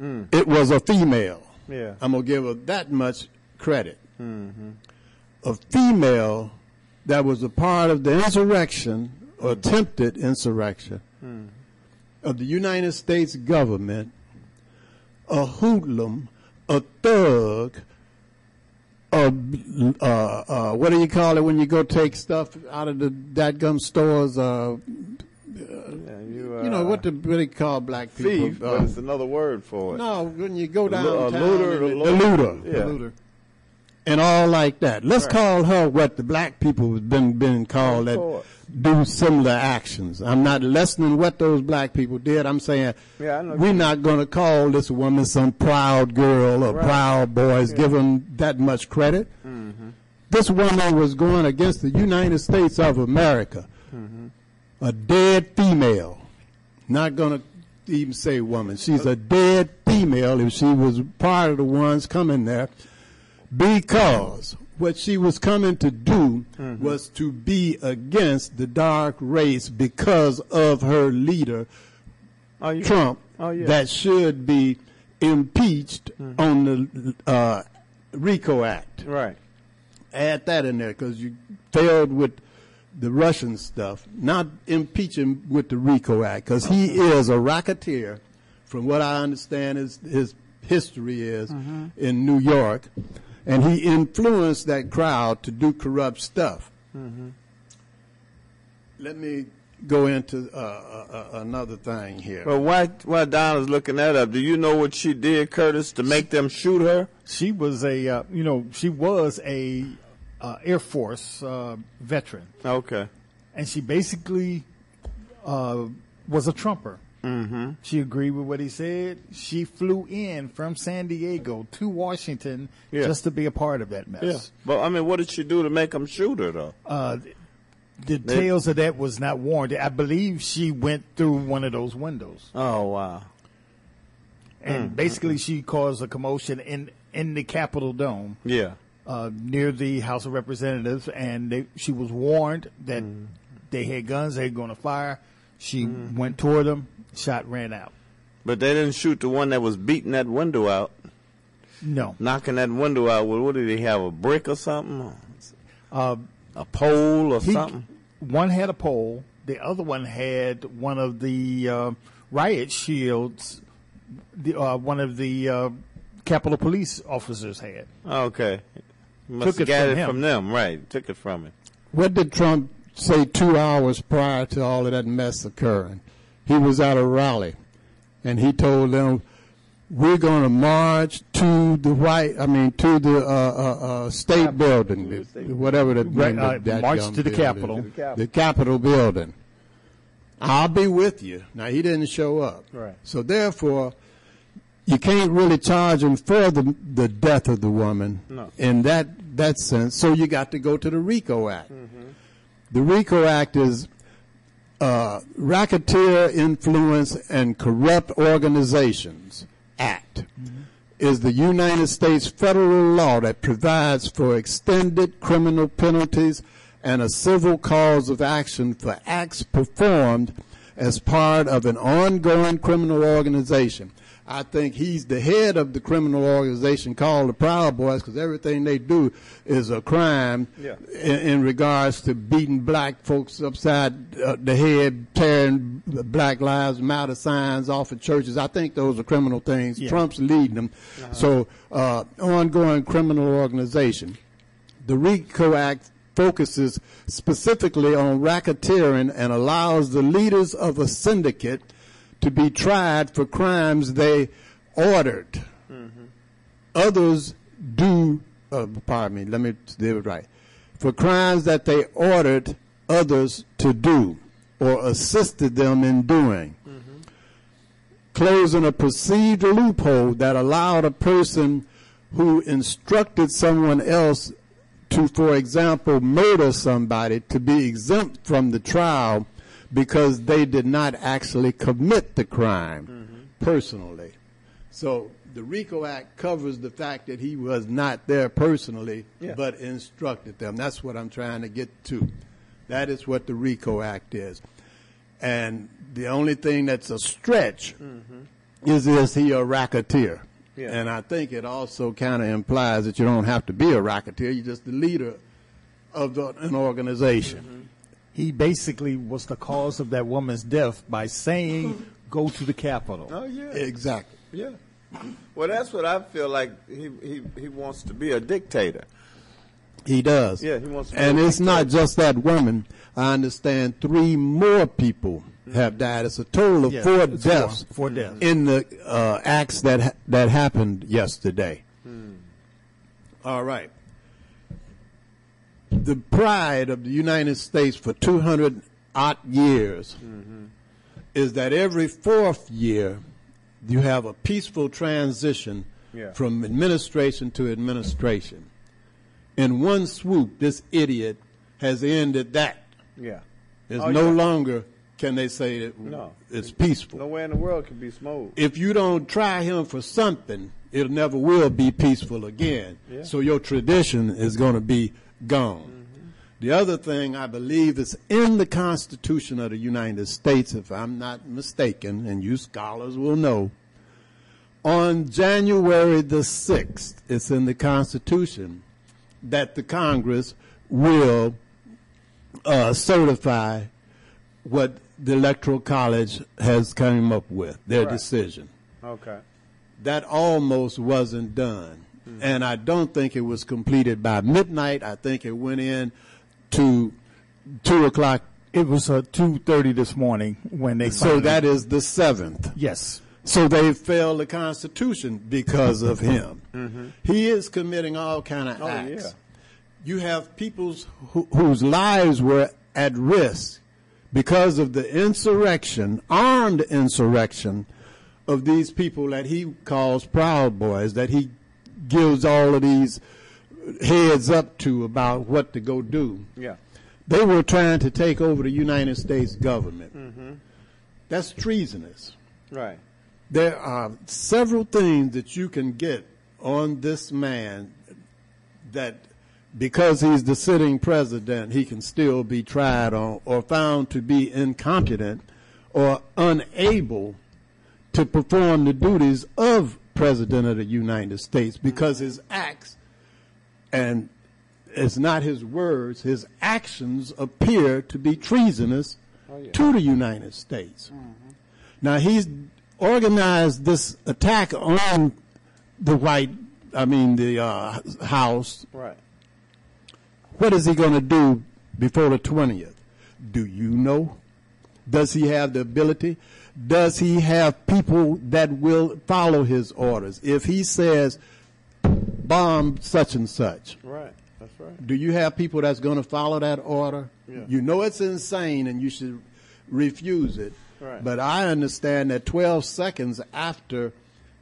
Mm. It was a female. Yeah. I'm gonna give her that much credit. Mm-hmm. A female that was a part of the insurrection or attempted insurrection Mm. of the United States government, a hoodlum, a thug, a uh, uh, what do you call it when you go take stuff out of the dadgum stores? Uh, Yeah, you, you know uh, what the they call black people? thief, Uh, but it's another word for it. no, when you go lo- a looter, a the, the looter, Yeah. the looter, and all like that. Let's Right. call her what the black people have been been called that do similar actions. I'm not lessening what those black people did. I'm saying Yeah, we're not going to call this woman some proud girl or Right. proud boys. Yeah. Give them that much credit. Mm-hmm. This woman was going against the United States of America, Mm-hmm. a dead female. Not going to even say woman. She's a dead female if she was part of the ones coming there because what she was coming to do Mm-hmm. was to be against the dark race because of her leader, Oh, yeah. Trump, Oh, yeah. that should be impeached Mm-hmm. on the uh, RICO Act Right. add that in there because you failed with the Russian stuff. Not impeach him with the RICO Act because he is a racketeer, from what I understand his his history is in New York, and he influenced that crowd to do corrupt stuff. Mm-hmm. Let me go into uh, uh, uh, another thing here. Well, why while Donna's looking that up, do you know what she did, Curtis, to make them shoot her? She was a, uh, you know, she was a uh, Air Force uh, veteran, Okay. and she basically uh, was a Trumper. Mm-hmm. She agreed with what he said. She flew in from San Diego to Washington Yeah. just to be a part of that mess. Yeah. But I mean, what did she do to make them shoot her, though? Uh, the details of that was not warranted. I believe she went through one of those windows, Oh wow. and Mm. basically she caused a commotion in in the Capitol dome. Yeah. uh, near the House of Representatives, and they, she was warned that Mm. they had guns, they were going to fire. She Mm-hmm. went toward them, shot ran out. But they didn't shoot the one that was beating that window out, No, knocking that window out. With what did he have? A brick or something? Uh, a pole or he- something. One had a pole. The other one had one of the uh, riot shields. The, uh, one of the uh, Capitol Police officers had. Okay. Must Took have it got from it him. from them, right? Took it from him. What did Trump say two hours prior to all of that mess occurring? He was at a rally, and he told them, "We're going to march to the white. I mean, to the uh, uh, uh, state building, the- whatever the Right, name uh, of that march to the building Capitol. the Capitol. The Capitol building. I'll be with you. Now he didn't show up, Right. so therefore." You can't really charge him for the the death of the woman No. in that that sense. So you got to go to the RICO Act. The RICO Act is uh, Racketeer Influence and Corrupt Organizations Act. Is the United States federal law that provides for extended criminal penalties and a civil cause of action for acts performed as part of an ongoing criminal organization. I think he's the head of the criminal organization called the Proud Boys because everything they do is a crime Yeah. in, in regards to beating black folks upside uh, the head, tearing Black Lives Matter signs off of churches. I think those are criminal things. Yeah. Trump's leading them. So, uh, ongoing criminal organization. The RICO Act focuses specifically on racketeering and allows the leaders of a syndicate to be tried for crimes they ordered. Others do, uh, pardon me, let me do it right. For crimes that they ordered others to do or assisted them in doing. Closing a perceived loophole that allowed a person who instructed someone else to, for example, murder somebody to be exempt from the trial because they did not actually commit the crime mm-hmm. personally. So the RICO Act covers the fact that he was not there personally, Yeah. but instructed them. That's what I'm trying to get to. That is what the RICO Act is. And the only thing that's a stretch mm-hmm. is is he a racketeer? Yeah. And I think it also kind of implies that you don't have to be a racketeer. You're just the leader of the, an organization. Mm-hmm. He basically was the cause of that woman's death by saying, "Go to the Capitol." Oh yeah. Exactly. Yeah. Well, that's what I feel like. He he he wants to be a dictator. He does. Yeah, he wants to be And it's not just that woman. I understand three more people have died. It's a total of Yeah, four it's four- deaths. four deaths. in the uh, acts that ha- that happened yesterday. Hmm. All right. The pride of the United States for 200 odd years Mm-hmm. is that every fourth year you have a peaceful transition Yeah. from administration to administration. In one swoop, this idiot has ended that. Yeah. It's Oh, no yeah. longer can they say that No. it's peaceful. Nowhere in the world can be smooth. If you don't try him for something, it never will be peaceful again. Yeah. So your tradition is going to be gone. The other thing I believe is in the Constitution of the United States, if I'm not mistaken, and you scholars will know, on January the 6th, it's in the Constitution that the Congress will uh, certify what the Electoral College has come up with, their Right. decision. Okay. That almost wasn't done. And I don't think it was completed by midnight. I think it went in to two o'clock. It was uh, two thirty this morning when they. So that is the seventh. yes. So they failed the Constitution because of him. Mhm. He is committing all kind of Oh, acts. yeah. You have people's who, whose lives were at risk because of the insurrection, armed insurrection of these people that he calls Proud Boys, that he gives all of these heads up to about what to go do. Yeah. They were trying to take over the United States government. Mm-hmm. That's treasonous. Right. There are several things that you can get on this man that because he's the sitting president, he can still be tried on or found to be incompetent or unable to perform the duties of president of the United States because his acts and it's not his words, his actions appear to be treasonous Oh, yeah. to the United States. Now he's organized this attack on the white, I mean the uh, House. Right. What is he going to do before the 20th? Do you know? Does he have the ability? Does he have people that will follow his orders? If he says, bomb such and such, Right. That's right. do you have people that's going to follow that order? Yeah. You know it's insane and you should refuse it. Right. But I understand that 12 seconds after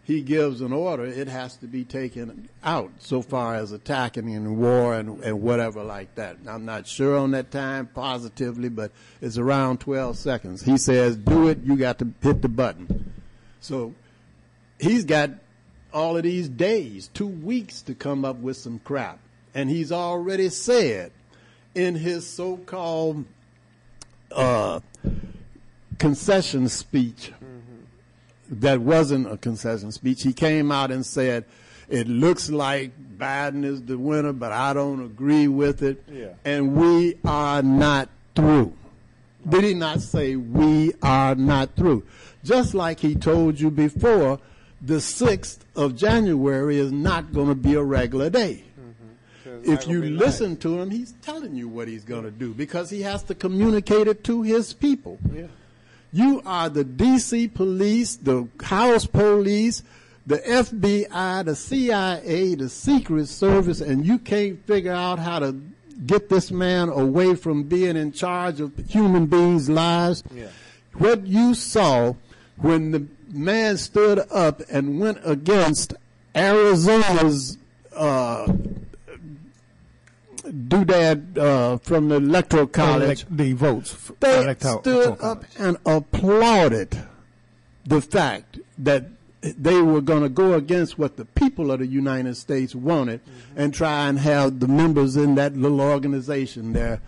he gives an order, it has to be taken out so far as attacking in war and, and whatever like that. I'm not sure on that time positively, but it's around 12 seconds. He says, do it, you got to hit the button. So he's got all of these days, two weeks to come up with some crap. And he's already said in his so-called uh, concession speech that wasn't a concession speech. He came out and said, it looks like Biden is the winner, but I don't agree with it. Yeah. And we are not through. Did he not say we are not through? Just like he told you before, the 6th of January is not going to be a regular day. If you listen to him, he's telling you what he's going to do because he has to communicate it to his people. Yeah. You are the DC police, the House police, the FBI, the CIA, the Secret Service, and you can't figure out how to get this man away from being in charge of human beings' lives. Yeah. What you saw when the man stood up and went against Arizona's uh, doodad uh, from the electoral college. the votes. They electoral- stood electoral up and applauded the fact that they were going to go against what the people of the United States wanted and try and have the members in that little organization there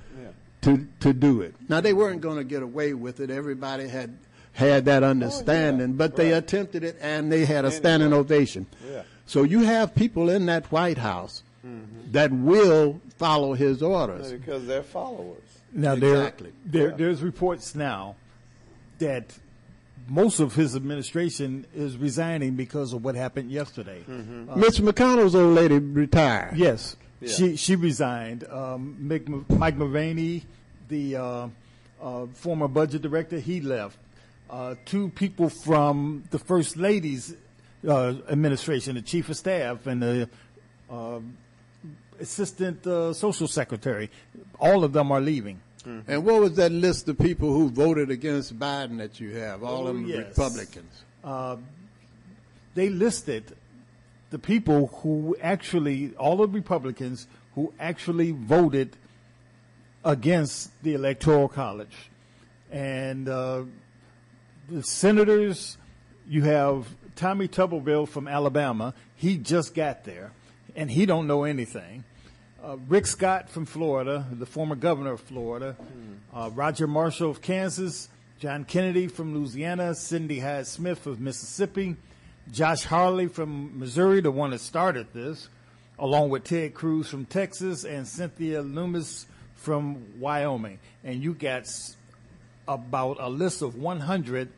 to to do it. Now they weren't going to get away with it. Everybody had had that understanding, but they attempted it and they had a standing ovation. Yeah. So you have people in that White House that will follow his orders. Because they're followers. Now Exactly. there, there there's reports now that most of his administration is resigning because of what happened yesterday. Uh, Mitch McConnell's old lady retired. Yes, Yeah. she she resigned. Um, Mick, Mike Mulvaney, the uh, uh, former budget director, he left. Uh, two people from the first lady's uh, administration, the chief of staff and the uh, assistant uh, social secretary, all of them are leaving. And what was that list of people who voted against Biden that you have? All Oh, of them yes. Republicans. Uh, they listed the people who actually, all the Republicans who actually voted against the Electoral College. And uh, the senators, you have Tommy Tuberville from Alabama. He just got there, and he don't know anything. Uh, Rick Scott from Florida, the former governor of Florida. Uh, Roger Marshall of Kansas. John Kennedy from Louisiana. Cindy Hyde Smith of Mississippi. Josh Hawley from Missouri, the one that started this, along with Ted Cruz from Texas and Cynthia Lummis from Wyoming. And you got s- about a list of 100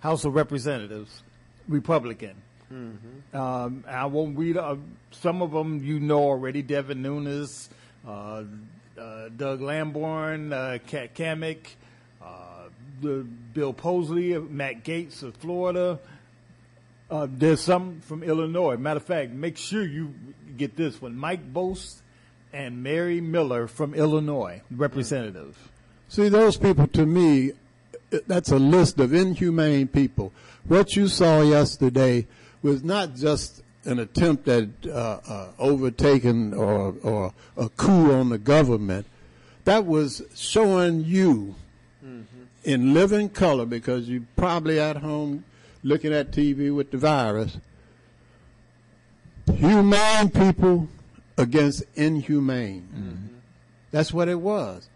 House of Representatives, Republican. Um, I won't read uh, some of them. You know already: Devin Nunes, uh, uh, Doug Lamborn, uh, Kat Cammack, uh, the Bill Posey, Matt Gaetz of Florida. Uh, there's some from Illinois. Matter of fact, make sure you get this one: Mike Bost and Mary Miller from Illinois, representative. See, those people to me, that's a list of inhumane people. What you saw yesterday was not just an attempt at uh, uh, overtaking or, or a coup on the government. That was showing you in living color because you're probably at home looking at TV with the virus. Humane people against inhumane. That's what it was.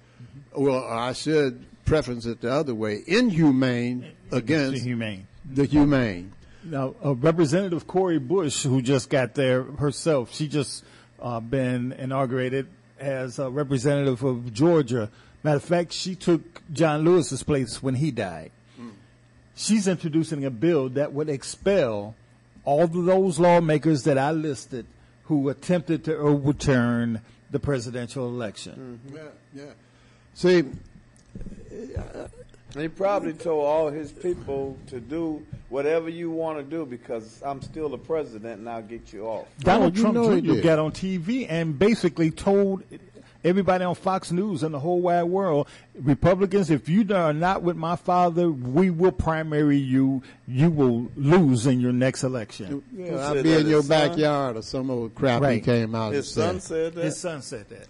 Well, I should preference it the other way. Inhumane against The humane. the humane. Now, uh, Representative Cori Bush, who just got there herself, she just uh, been inaugurated as a representative of Georgia. Matter of fact, she took John Lewis's place when he died. She's introducing a bill that would expel all of those lawmakers that I listed who attempted to overturn the presidential election. Mm-hmm. Yeah, yeah. See, He probably told all his people to do whatever you want to do because I'm still the president and I'll get you off. Donald you Trump know he Jr. got on TV and basically told everybody on Fox News and the whole wide world, Republicans, if you are not with my father, we will primary you. You will lose in your next election. yeah, I'll be in your backyard or some old crap he came out and His son said. said that. His son said that.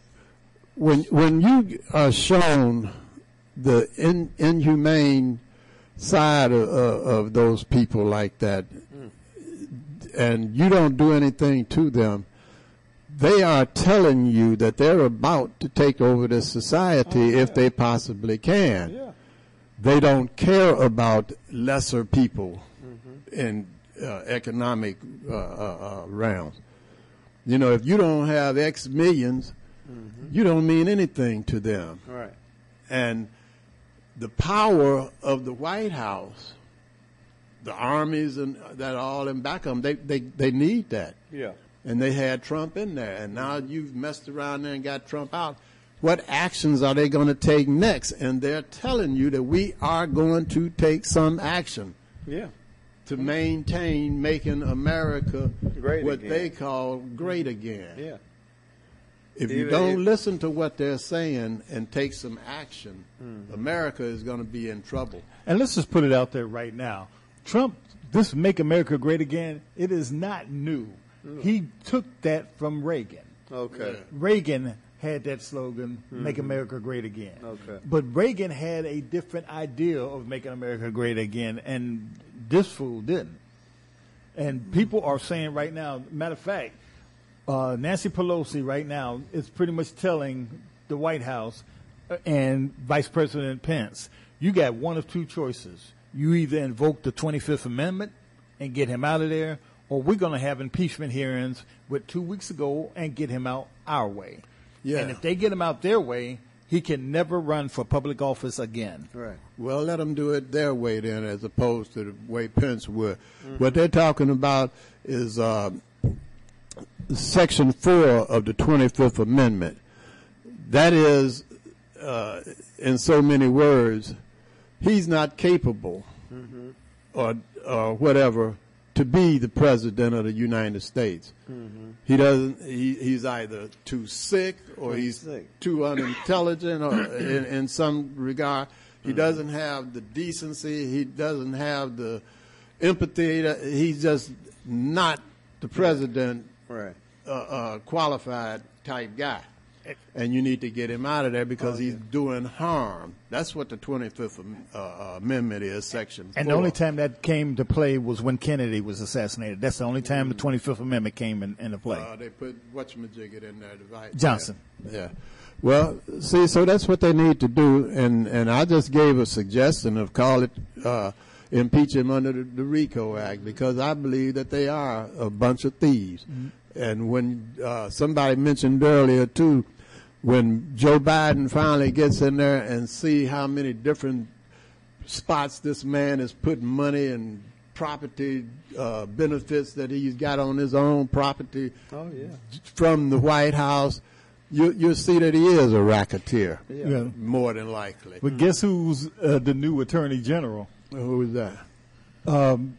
when when you are shown the in, inhumane side of, of, of those people like that, and you don't do anything to them, they are telling you that they're about to take over the society if they possibly can. Yeah. They don't care about lesser people in uh, economic uh, uh, uh, realms. You know, if you don't have X 1000000s you don't mean anything to them. Right. And the power of the White House, the armies and that all in back of them, they, they, they need that. Yeah. And they had Trump in there. And now you've messed around there and got Trump out. What actions are they going to take next? And they're telling you that we are going to take some action Yeah. to maintain making America Great what again. they call great again. Yeah. If you don't listen to what they're saying and take some action, Hmm. America is going to be in trouble. And let's just put it out there right now. Trump, this Make America Great Again, it is not new. He took that from Reagan. Okay. Reagan had that slogan, Make Mhm. America Great Again. Okay. But Reagan had a different idea of making America great again, and this fool didn't. And people are saying right now, matter of fact, uh, Nancy Pelosi right now is pretty much telling the White House uh, and Vice President Pence, you got one of two choices. You either invoke the 25th Amendment and get him out of there, or we're going to have impeachment hearings with two weeks ago and get him out our way. Yeah. And if they get him out their way, he can never run for public office again. Right. Well, let them do it their way then, as opposed to the way Pence would. Mhm. What they're talking about is uh, Section 4 of the 25th Amendment. That is, uh, in so many words, he's not capable Mm-hmm. or, or whatever to be the president of the United States. Mm-hmm. He doesn't. He, he's either too sick or Too he's sick. too unintelligent, or in, in some regard, he Mm-hmm. doesn't have the decency. He doesn't have the empathy. He's just not the president Right. uh, uh, qualified type guy. And you need to get him out of there because he's doing harm. That's what the 25th uh, uh, Amendment is, Section And 4. the only time that came to play was when Kennedy was assassinated. That's the only time the 25th Amendment came in, into play. Uh, they put whatchamajigget in there. The right, Johnson. Yeah. yeah. Well, see, so that's what they need to do, and and I just gave a suggestion of call it uh, impeach him under the, the RICO Act because I believe that they are a bunch of thieves. And when uh, somebody mentioned earlier too, when Joe Biden finally gets in there and see how many different spots this man is putting money and property uh, benefits that he's got on his own property Oh yeah. from the White House, you you'll see that he is a racketeer, Yeah. more than likely. But guess who's uh, the new Attorney General? Who is that? Um,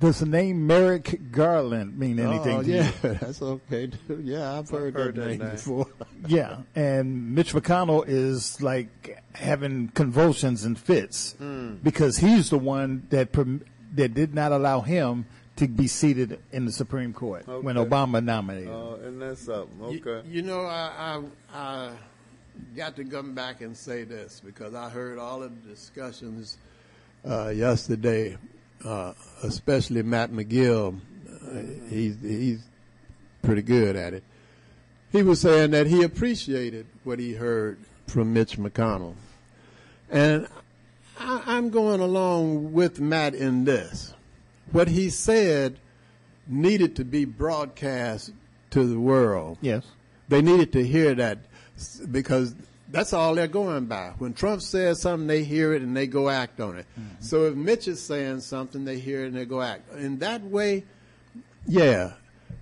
does the name Merrick Garland mean anything oh, to yeah, you? that's okay. too. Yeah, I've heard, heard that, that name, name. before. Yeah, and Mitch McConnell is like having convulsions and fits Hmm. because he's the one that perm- that did not allow him to be seated in the Supreme Court when Obama nominated. him. Oh, and that's something. You- Okay. You, know, I, I I got to come back and say this because I heard all of the discussions uh, yesterday, uh, especially Matt McGill. Uh, he's he's pretty good at it. He was saying that he appreciated what he heard from Mitch McConnell, and I, I'm going along with Matt in this. What he said needed to be broadcast to the world. Yes. They needed to hear that because that's all they're going by. When Trump says something, they hear it and they go act on it. Mm-hmm. So if Mitch is saying something, they hear it and they go act. In that way, yeah,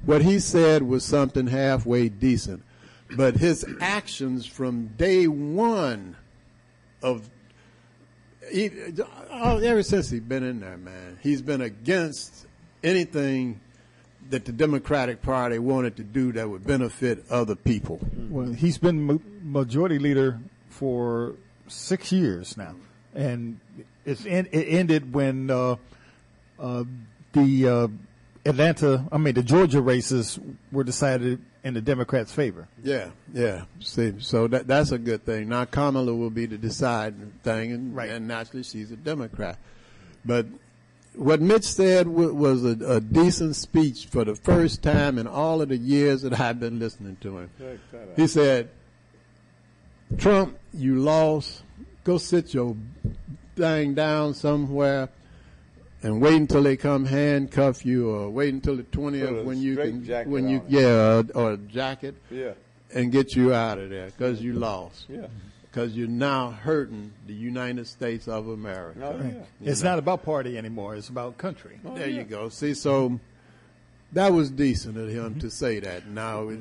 what he said was something halfway decent. But his actions from day one of he, oh, ever since he's been in there, man, he's been against anything that the Democratic Party wanted to do that would benefit other people. Well, he's been ma- majority leader for six years now, and it's en- it ended when uh, uh, the uh, Atlanta, I mean the Georgia races were decided in the Democrats' favor. Yeah, yeah. See, so that that's a good thing. Now Kamala will be the deciding thing, and, right. and naturally she's a Democrat. But what Mitch said wa- was a, a decent speech for the first time in all of the years that I've been listening to him. He said, "Trump, you lost. Go sit your thing down somewhere." And wait until they come handcuff you, or wait until the Put twentieth a when you can, jacket when you yeah, or, or a jacket, Yeah. and get you out of there because you lost. Yeah. Because you're now hurting the United States of America. Oh, yeah. It's know? not about party anymore; it's about country. There you go. See, so that was decent of him to say that. Now, it-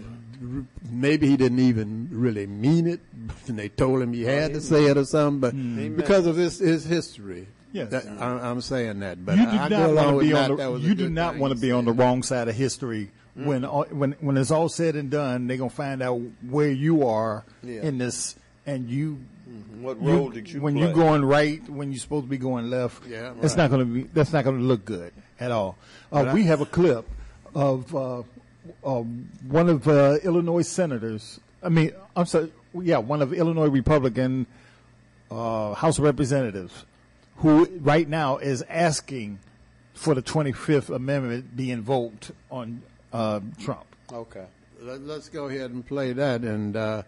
maybe he didn't even really mean it, and they told him he had to say it or something. But He meant because of his his history, Yes. that, I'm, I'm saying that. But you do I, I not want to be on the was a you do not thing want to be on the wrong side of history Mm. when all, when when it's all said and done. They're gonna find out where you are Yeah. in this, and you. What role did you when play? you're going right when you're supposed to be going left? Yeah, it's right. not going to be. That's not going to look good at all. Uh, But I- we have a clip of uh, uh, one of uh, Illinois senators. I mean, I'm sorry. Yeah, one of Illinois Republican uh, House of Representatives, who right now is asking for the 25th Amendment be invoked on uh, Trump. Okay. Let, let's go ahead and play that. And uh,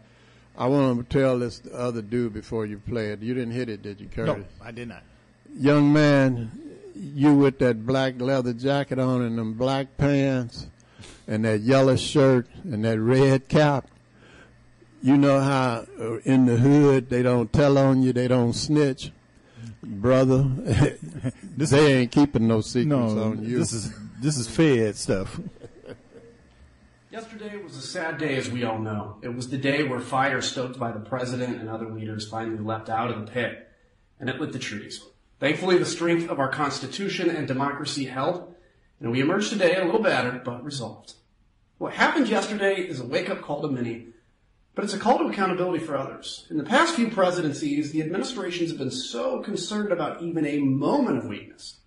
I want to tell this other dude before you play it. You didn't hit it, did you, Curtis? No, I did not. Young man, you with that black leather jacket on and them black pants and that yellow shirt and that red cap. You know how uh, in the hood they don't tell on you, they don't snitch. Brother, they ain't keeping no secrets No, on you. this is this is Fed stuff. Yesterday was a sad day, as we all know. It was the day where fire stoked by the president and other leaders finally leapt out of the pit, and it lit the trees. Thankfully, the strength of our Constitution and democracy held, and we emerged today a little battered, but resolved. What happened yesterday is a wake-up call to many, but it's a call to accountability for others. In the past few presidencies, the administrations have been so concerned about even a moment of weakness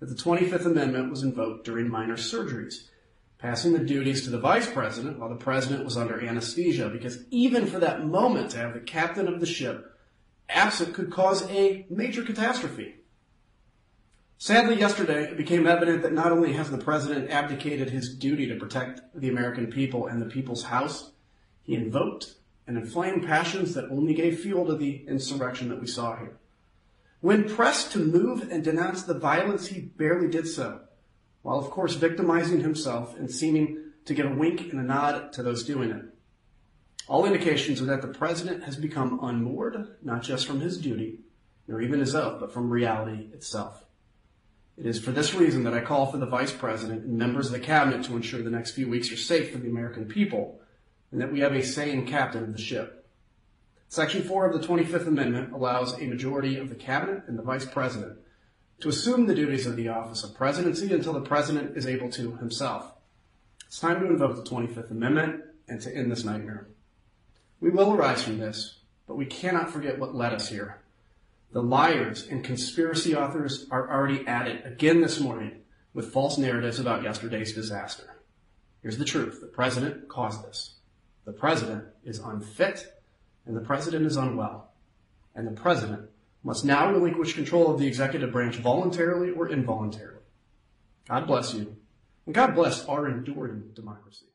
that the 25th Amendment was invoked during minor surgeries passing the duties to the vice president while the president was under anesthesia because even for that moment to have the captain of the ship absent could cause a major catastrophe. Sadly, yesterday it became evident that not only has the president abdicated his duty to protect the American people and the people's house, he invoked and inflamed passions that only gave fuel to the insurrection that we saw here. When pressed to move and denounce the violence, he barely did so while of course victimizing himself and seeming to give a wink and a nod to those doing it. All indications are that the president has become unmoored, not just from his duty, nor even his oath, but from reality itself. It is for this reason that I call for the vice president and members of the cabinet to ensure the next few weeks are safe for the American people and that we have a sane captain of the ship. Section 4 of the 25th Amendment allows a majority of the cabinet and the vice president to assume the duties of the office of presidency until the president is able to himself. It's time to invoke the 25th Amendment and to end this nightmare. We will arise from this, but we cannot forget what led us here. The liars and conspiracy authors are already at it again this morning with false narratives about yesterday's disaster. Here's the truth. The president caused this. The president is unfit and the president is unwell. And the president must now relinquish control of the executive branch voluntarily or involuntarily. God bless you. And God bless our enduring democracy.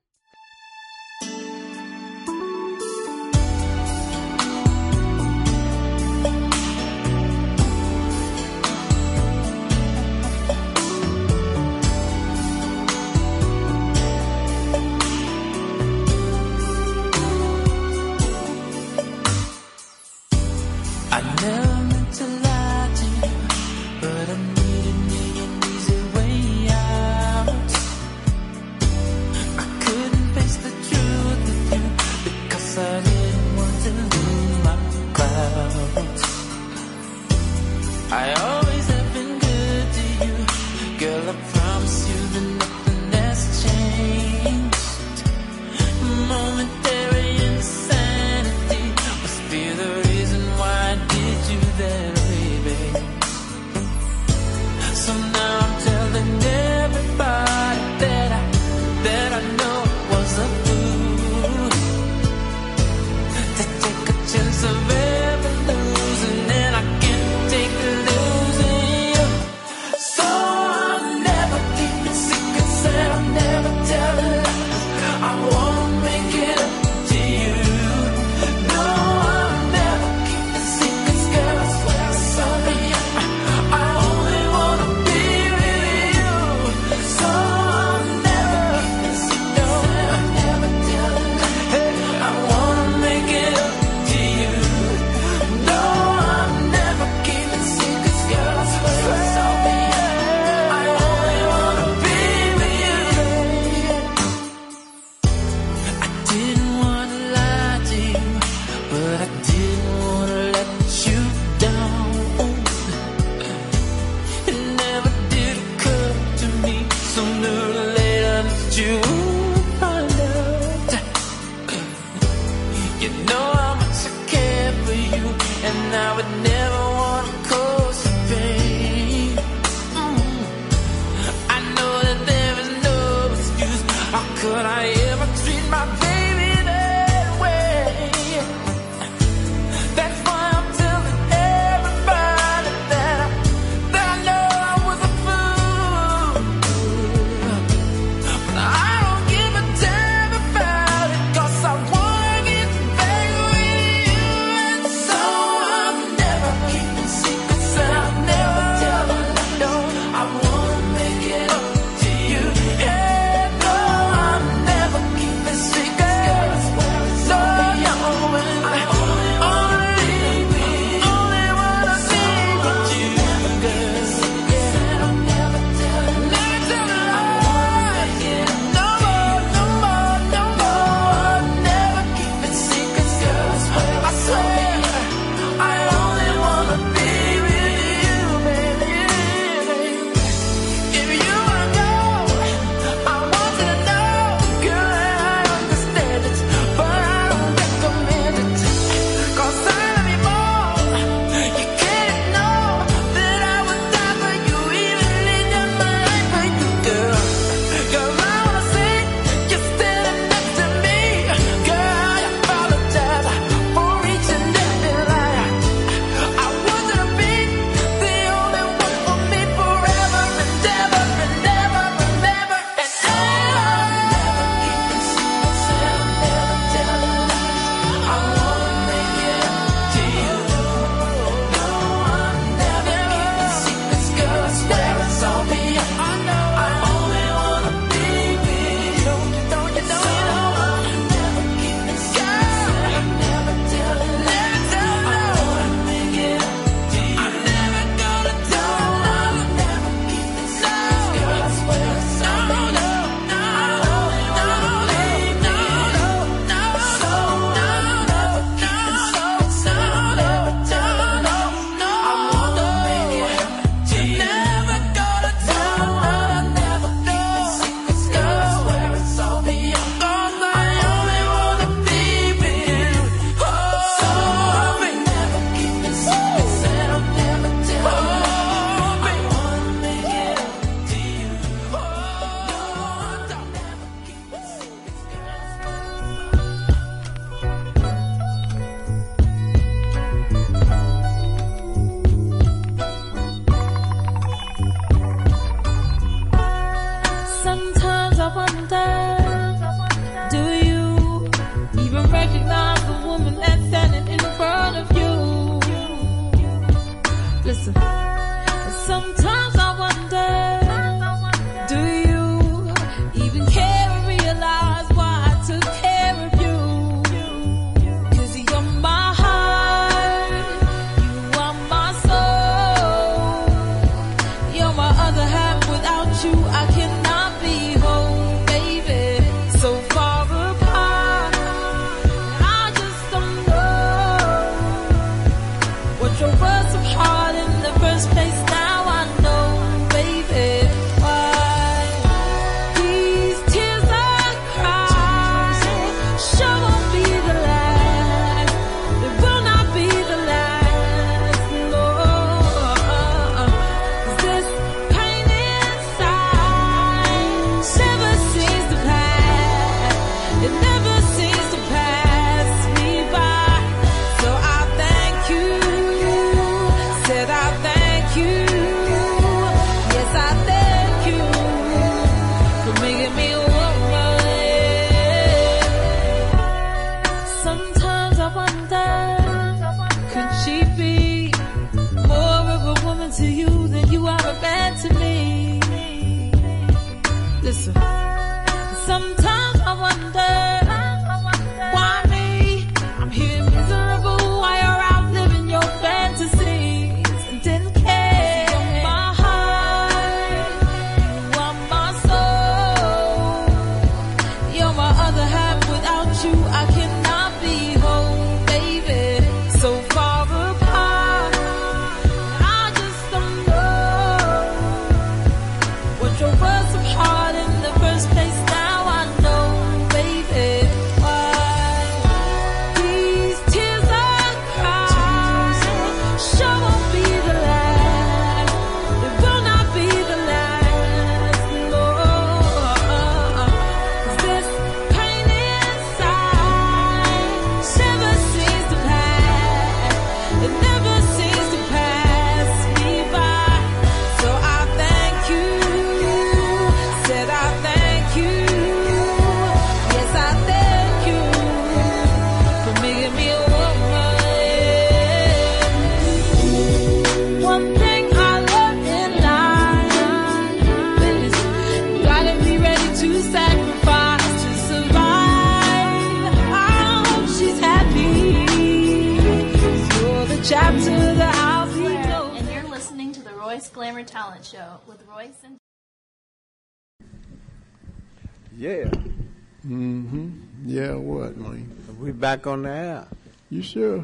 Yeah, what, man? We back on the air. You sure?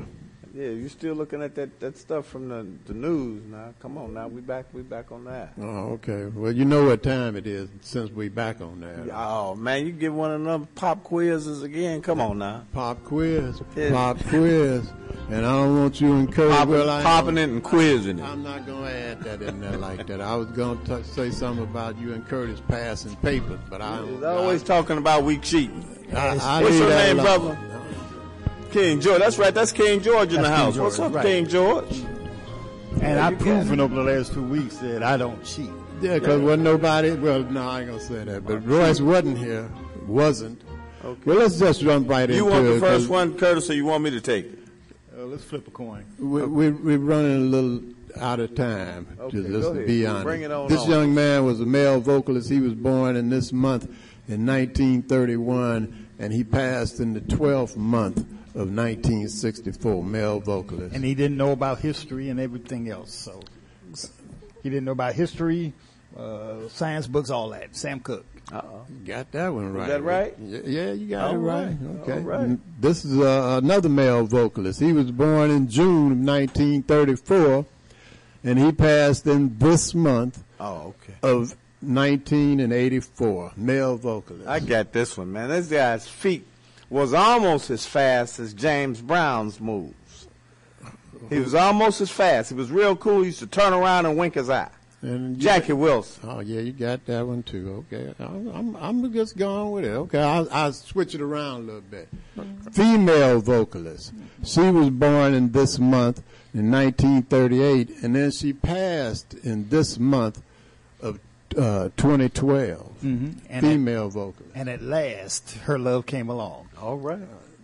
Yeah, you still looking at that, that stuff from the, the news now. Come on now, we back we back on that. Oh, okay. Well, you know what time it is since we back on that. Oh man, you get one of them pop quizzes again. Come on now. Pop quiz. Yeah. Pop quiz. And I don't want you encouraged. Popping, well, I popping it and quizzing it. I'm not going to add that in there like that. I was going to say something about you and Curtis passing papers, but I don't. He's always talking about we cheating. I, I What's your name, alone. brother? King George. That's right. That's King George in That's the house. George, What's up, right. King George? And I've proven over the last two weeks that I don't cheat. Yeah, because wasn't nobody. Well, no, I ain't gonna say that. But Royce wasn't here. Wasn't. Okay. Well, let's just run right into it. You want the first one, Curtis, or you want me to take it? Uh, let's flip a coin. We, we, we're running a little out of time. Okay, just, go just to ahead. be honest. Bring it on this on. young man was a male vocalist. He was born in this month in 1931, and he passed in the 12th month of 1964. Male vocalist. And he didn't know about history and everything else. So he didn't know about history, uh, science books, all that. Sam Cooke. Uh-oh. Got that one right. that right? Yeah, yeah, you got All it right. right, Okay. all right. This is uh, another male vocalist. He was born in June of 1934, and he passed in this month Oh, okay. of 1984. Male vocalist. I got this one, man. This guy's feet was almost as fast as James Brown's moves. He was almost as fast. He was real cool. He used to turn around and wink his eye. And you- Jackie Wilson. Oh yeah, you got that one too. Okay, I'm I'm, I'm just going with it. Okay, I'll, I'll switch it around a little bit. Female vocalist. She was born in this month in 1938, and then she passed in this month of uh, 2012. Mm-hmm. And Female vocalist. And at last, her love came along. All right.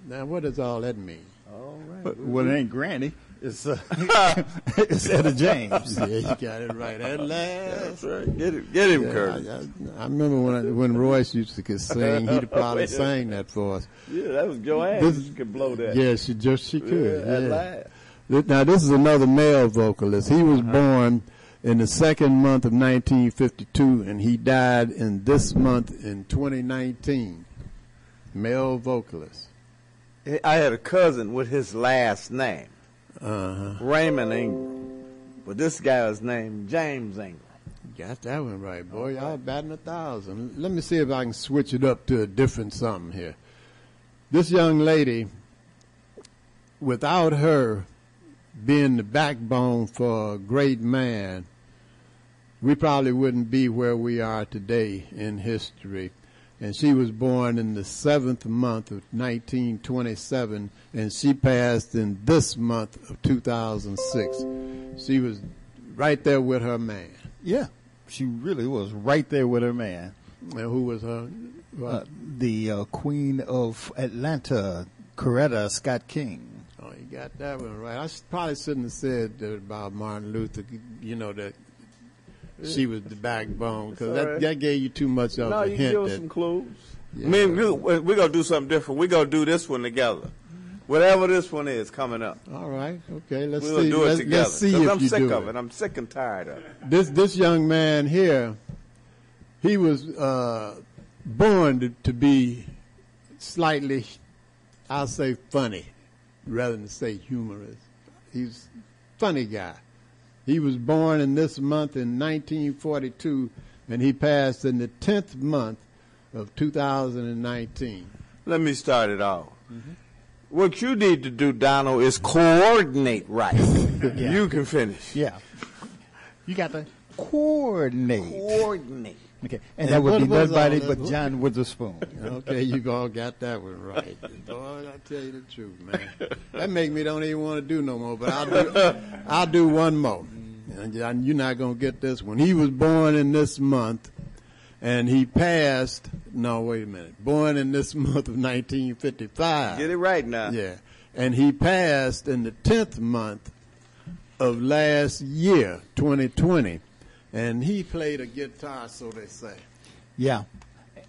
Now, what does all that mean? All right. But, well, it ain't Granny. It's uh, it's Etta James. Yeah, you got it right. At last. That's right. Get him, get him, Yeah, Curtis. I, I, I remember when I, when Royce used to could sing, he'd probably Wait sang that for us. Yeah, that was Joanne. This- She could blow that. Yeah, she just she could. Yeah, at yeah. last. Now this is another male vocalist. He was Uh-huh. born in the second month of 1952, and he died in this month in 2019. Male vocalist. I had a cousin with his last name, Uh huh. Raymond Ingram. But this guy was named James Ingram. Got that one right, boy. Y'all batting a thousand. Let me see if I can switch it up to a different something here. This young lady, without her being the backbone for a great man, we probably wouldn't be where we are today in history. And she was born in the seventh month of 1927, and she passed in this month of 2006. She was right there with her man. Yeah, she really was right there with her man. And who was her? Uh, the uh, Queen of Atlanta, Coretta Scott King. Oh, you got that one right. I probably shouldn't have said about Martin Luther. You know that she was the backbone because that, right. that gave you too much of No, a you hint. give us that- some clues. Yeah. I mean, we, we're going to do something different. We're going to do this one together. Whatever this one is coming up. All right, okay. Let's We're going see. to do it let's, together. let's see 'Cause if I'm you sick do of it. it. I'm sick and tired of it. This this young man here, he was uh, born to, to be slightly, I'll say funny, rather than say humorous. He's a funny guy. He was born in this month in 1942, and he passed in the 10th month of 2019. Let me start it off. What you need to do, Donald, is coordinate right. Yeah. You can finish. Yeah, you got to coordinate. Coordinate. Okay, and that would be was all nobody but John Witherspoon. Okay, you all got that one right. Boy, I tell you the truth, man. That make me don't even want to do no more. But I'll do, I'll do one more. And you're not gonna get this one. He was born in this month, and he passed. No, wait a minute. Born in this month of 1955. Get it right now. Yeah, and he passed in the tenth month of last year, 2020, and he played a guitar, so they say. Yeah,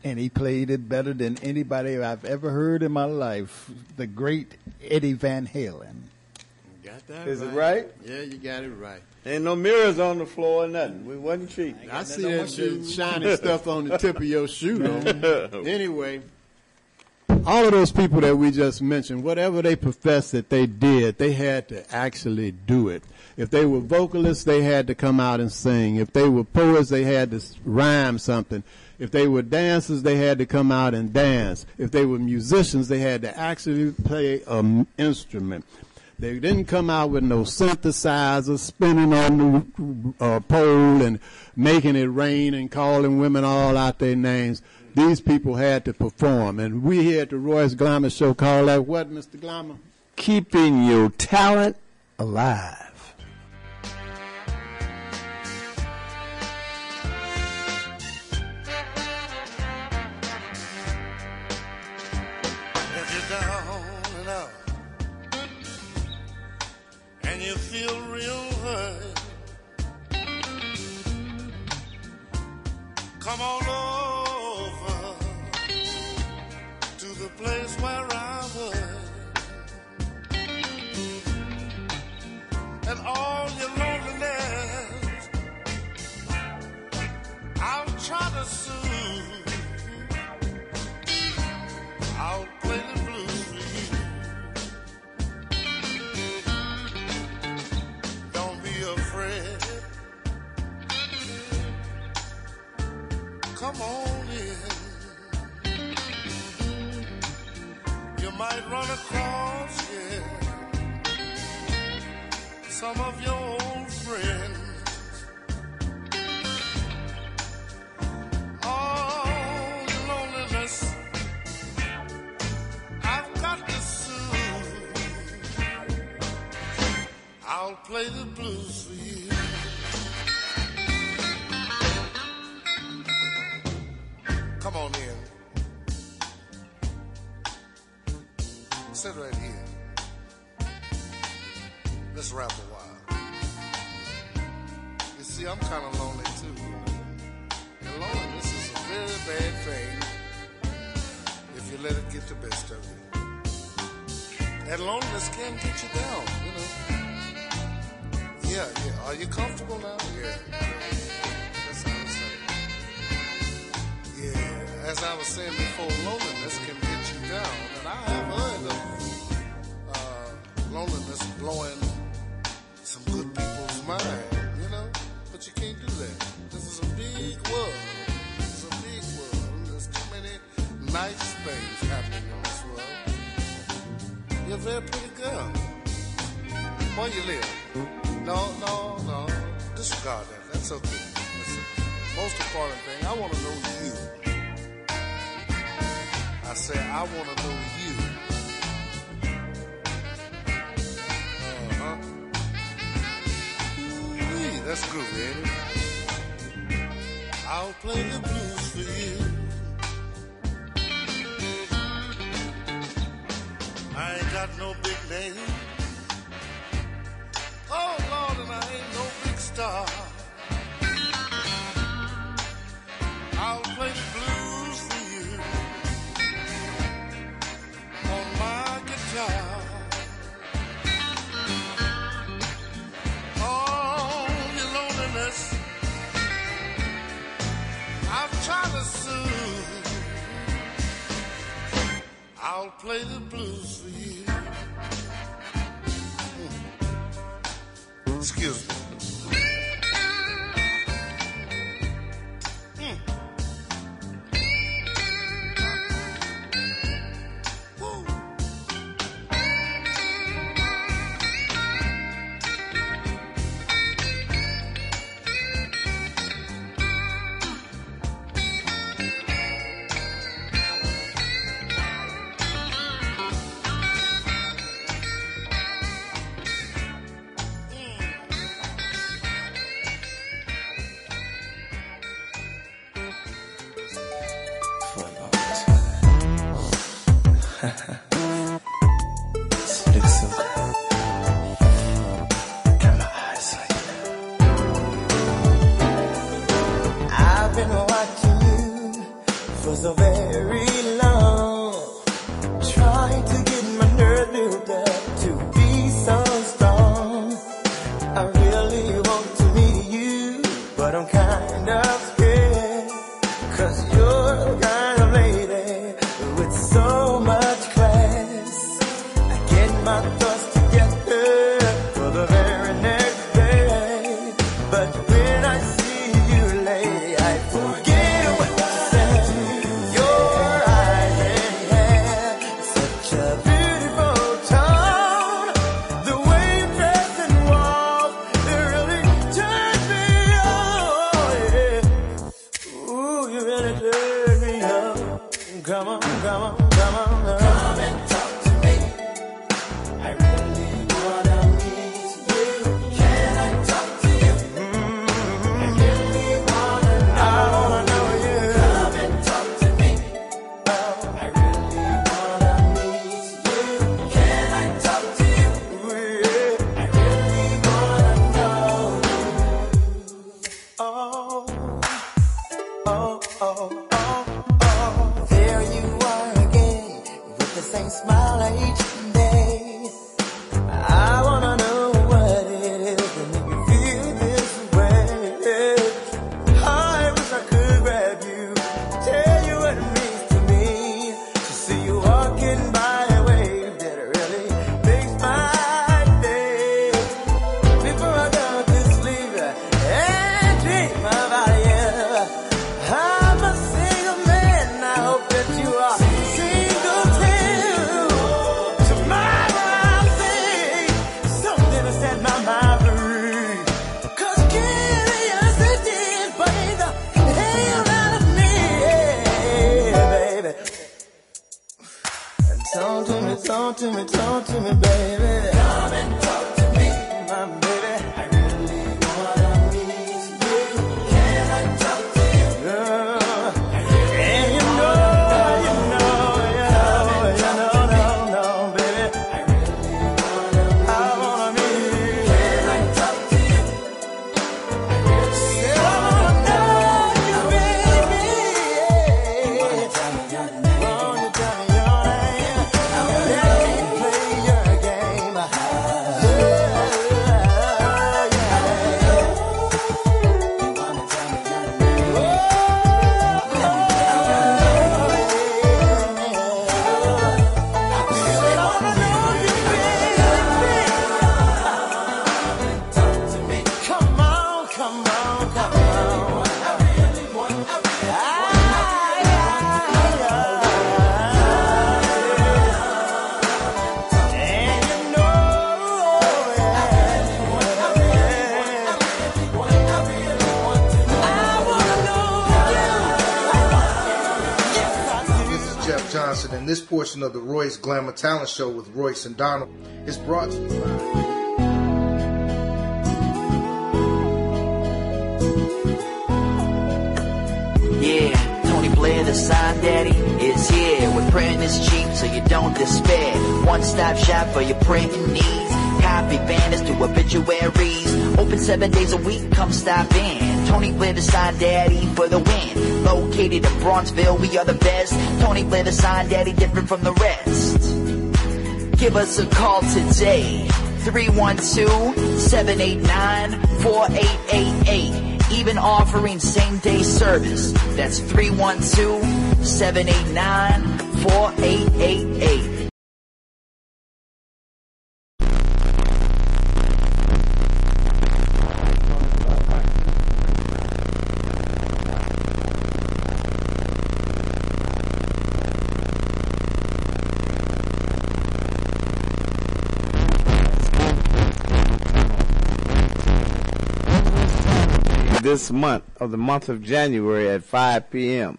and he played it better than anybody I've ever heard in my life. The great Eddie Van Halen. Got that Is it right. right? Yeah, you got it right. Ain't no mirrors on the floor or nothing. We wasn't cheating. I see that shit shiny stuff on the tip of your shoe, though. anyway, all of those people that we just mentioned, whatever they professed that they did, they had to actually do it. If they were vocalists, they had to come out and sing. If they were poets, they had to rhyme something. If they were dancers, they had to come out and dance. If they were musicians, they had to actually play an instrument. They didn't come out with no synthesizer spinning on the uh, pole and making it rain and calling women all out their names. These people had to perform. And we here at the Royce Glamour Show call that what, Mr. Glamour? Keeping your talent alive. Come on On. You might run across, yeah, some of your old friends. Oh, Soothe. I'll play the blues for you. In. Sit right here. Let's rap a while. You see, I'm kind of lonely too. And loneliness is a very bad thing if you let it get the best of you. And loneliness can get you down, you know. Yeah, yeah. Are you comfortable now? Yeah. As I was saying before, loneliness can get you down. And I have heard of uh, loneliness blowing some good people's mind, you know. But you can't do that. This is a big world. It's a big world. There's too many nice things happening in this world. You're a very pretty girl. Where you live? No, no, no. Disregard that. That's okay. Listen, most important thing, I want to know you. I say, I want to know you. Uh-huh. Ooh-wee, that's groovy, ain't? I'll play the blues for you. I ain't got no big name. Oh Lord, and I ain't no big star. I'll play the blues for you. Portion of the Royce Glamour Talent Show with Royce and Donald is brought to you by. Yeah, Tony Blair, the sign daddy, is here. With printing is cheap, so you don't despair. One stop shop for your printing needs. Copy banners to obituaries. Open seven days a week, come stop in. Tony Blair, the sign daddy, for the win. Located in Bronzeville, we are the best. Tony Blair, the sign daddy, different from the rest. Give us a call today. 312-789-4888. Even offering same day service. That's 312-789-4888. This month of the month of January at 5 p.m.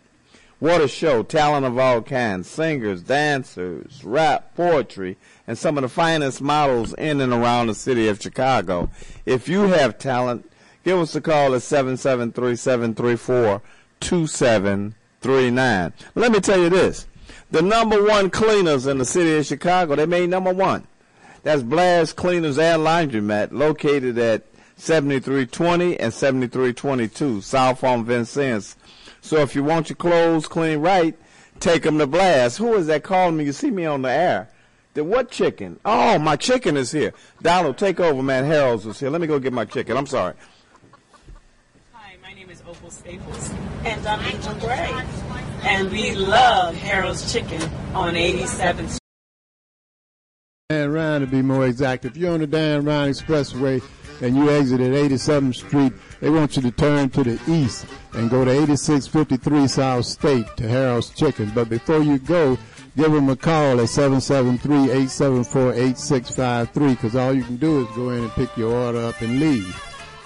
What a show, talent of all kinds, singers, dancers, rap, poetry, and some of the finest models in and around the city of Chicago. If you have talent, give us a call at 773-734-2739. Let me tell you this. The number one cleaners in the city of Chicago, they made number one. That's Blast Cleaners and Laundromat, located at 7320 and 7322 South on Vincennes. So if you want your clothes clean right, take them to Blast. Who is that calling me? You see me on the air. The what chicken? Oh, my chicken is here. Donald, take over, man. Harold's is here. Let me go get my chicken. I'm sorry. Hi, my name is Opal Staples, and I'm Angel Gray. And we love Harold's Chicken on 87th And Dan Ryan to be more exact. If you're on the Dan Ryan Expressway and you exit at 87th Street, they want you to turn to the east and go to 8653 South State to Harold's Chicken. But before you go, give them a call at 773-874-8653 because all you can do is go in and pick your order up and leave.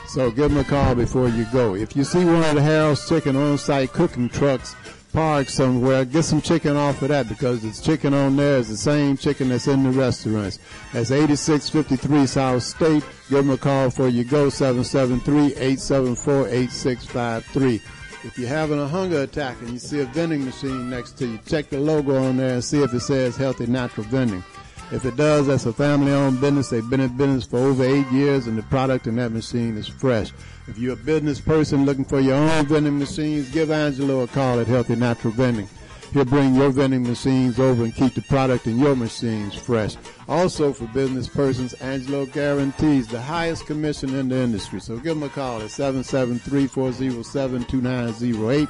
So give them a call before you go. If you see one of the Harold's Chicken on-site cooking trucks parked somewhere, get some chicken off of that because the chicken on there is the same chicken that's in the restaurants. That's 8653 South State. Give them a call for you go, 773-874-8653. If you're having a hunger attack and you see a vending machine next to you, check the logo on there and see if it says Healthy Natural Vending. If it does, that's a family-owned business. They've been in business for over eight years, and the product in that machine is fresh. If you're a business person looking for your own vending machines, give Angelo a call at Healthy Natural Vending. He'll bring your vending machines over and keep the product in your machines fresh. Also, for business persons, Angelo guarantees the highest commission in the industry. So give him a call at 773-407-2908.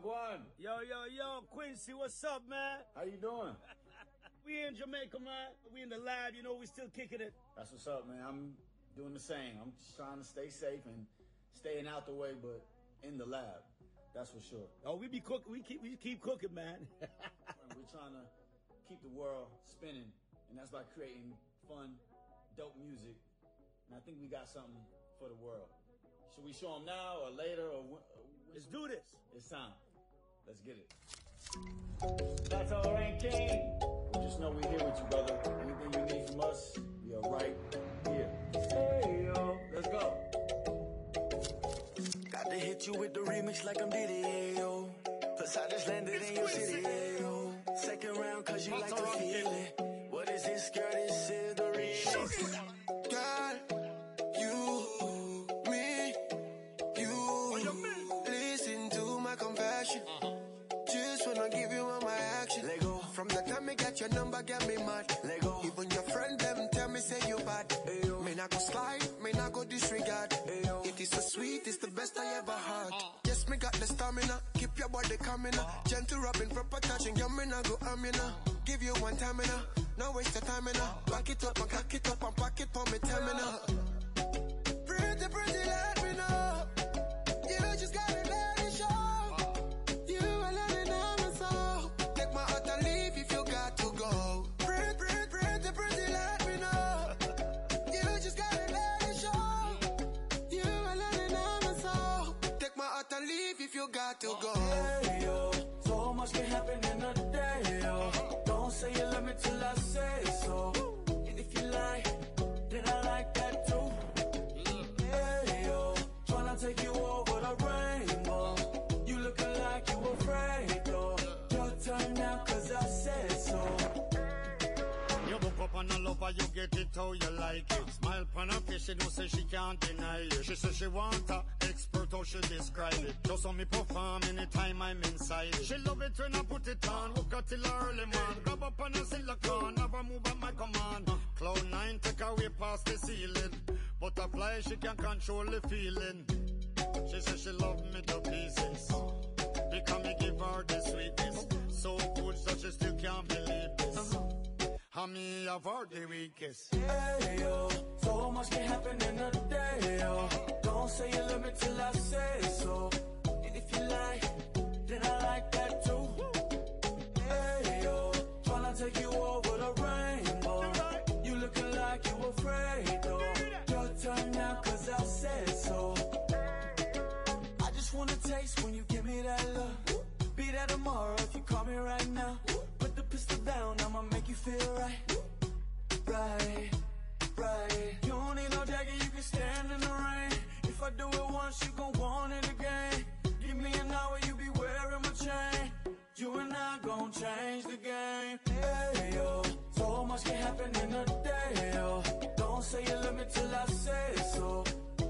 One. Yo, yo, yo, Quincy, what's up, man? How you doing? we in Jamaica, man. We in the lab, you know, we still kicking it. That's what's up, man. I'm doing the same. I'm just trying to stay safe and staying out the way, but in the lab. That's for sure. Oh, we be cook. We keep we keep cooking, man. We're trying to keep the world spinning, and that's by creating fun, dope music. And I think we got something for the world. Should we show them now or later or? When, Let's do this. It's time. Let's get it. That's all right, King. Just know we're here with you, brother. Anything you need from us, we are right here. Hey, yo, let's go. Got to hit you with the remix like I'm Diddy, yeah, yo. Plus I just landed in your city, yeah, yo. Second round cause you like to feel it. What is this, girl? This is the remix. Time I got your number, get me mad. Let go. Even your friend them tell me say you bad. Ayo. May not go slide, may not go disregard. Ayo. It is so sweet, it's the best I ever had. Uh. Yes, me got the stamina, keep your body coming up. Uh. Gentle rubbing, proper touching, your me not go amina. Give you one time enough, no waste your time enough. Back it up and cock it up and pack it for me terminal. Pretty, pretty, let me know. You got to go. Hey, yo. So much can happen in a day, yo. Don't say you love me till I say so. And if you lie, then I like that too. Hey, yo. Tryna take you over the rainbow. You looking like you afraid, though. Your turn now, cause I said so. You look up on a lover, you get it how you like it. Smile upon her face, she know say she can't deny it. She say she want a expert how she describe it. Just how me perform anytime I'm inside it. She love it when I put it on, hook her till early man. Grab up on a silicone, never move at my command. Cloud nine take away past the ceiling. Butterfly, she can control the feeling. She says she love me to pieces. Because me give her the sweetness. So good that she still can't. How me heard the weakest. Hey, yo. So much can happen in a day, yo. Don't say you love me till I say so. And if you lie, then I like that too. Hey, yo. Tryna take you over the rainbow. You looking like you afraid, though. Your turn now, cause I said so. I just wanna taste when you give me that love. Be there tomorrow if you call me right now. Put the pistol down, feel right. Right, right. You don't need no jacket, you can stand in the rain. If I do it once, you gon' want it again. Give me an hour, you be wearing my chain. You and I gon' change the game. Hey, yo. So much can happen in a day, yo. Don't say you love me till I say so.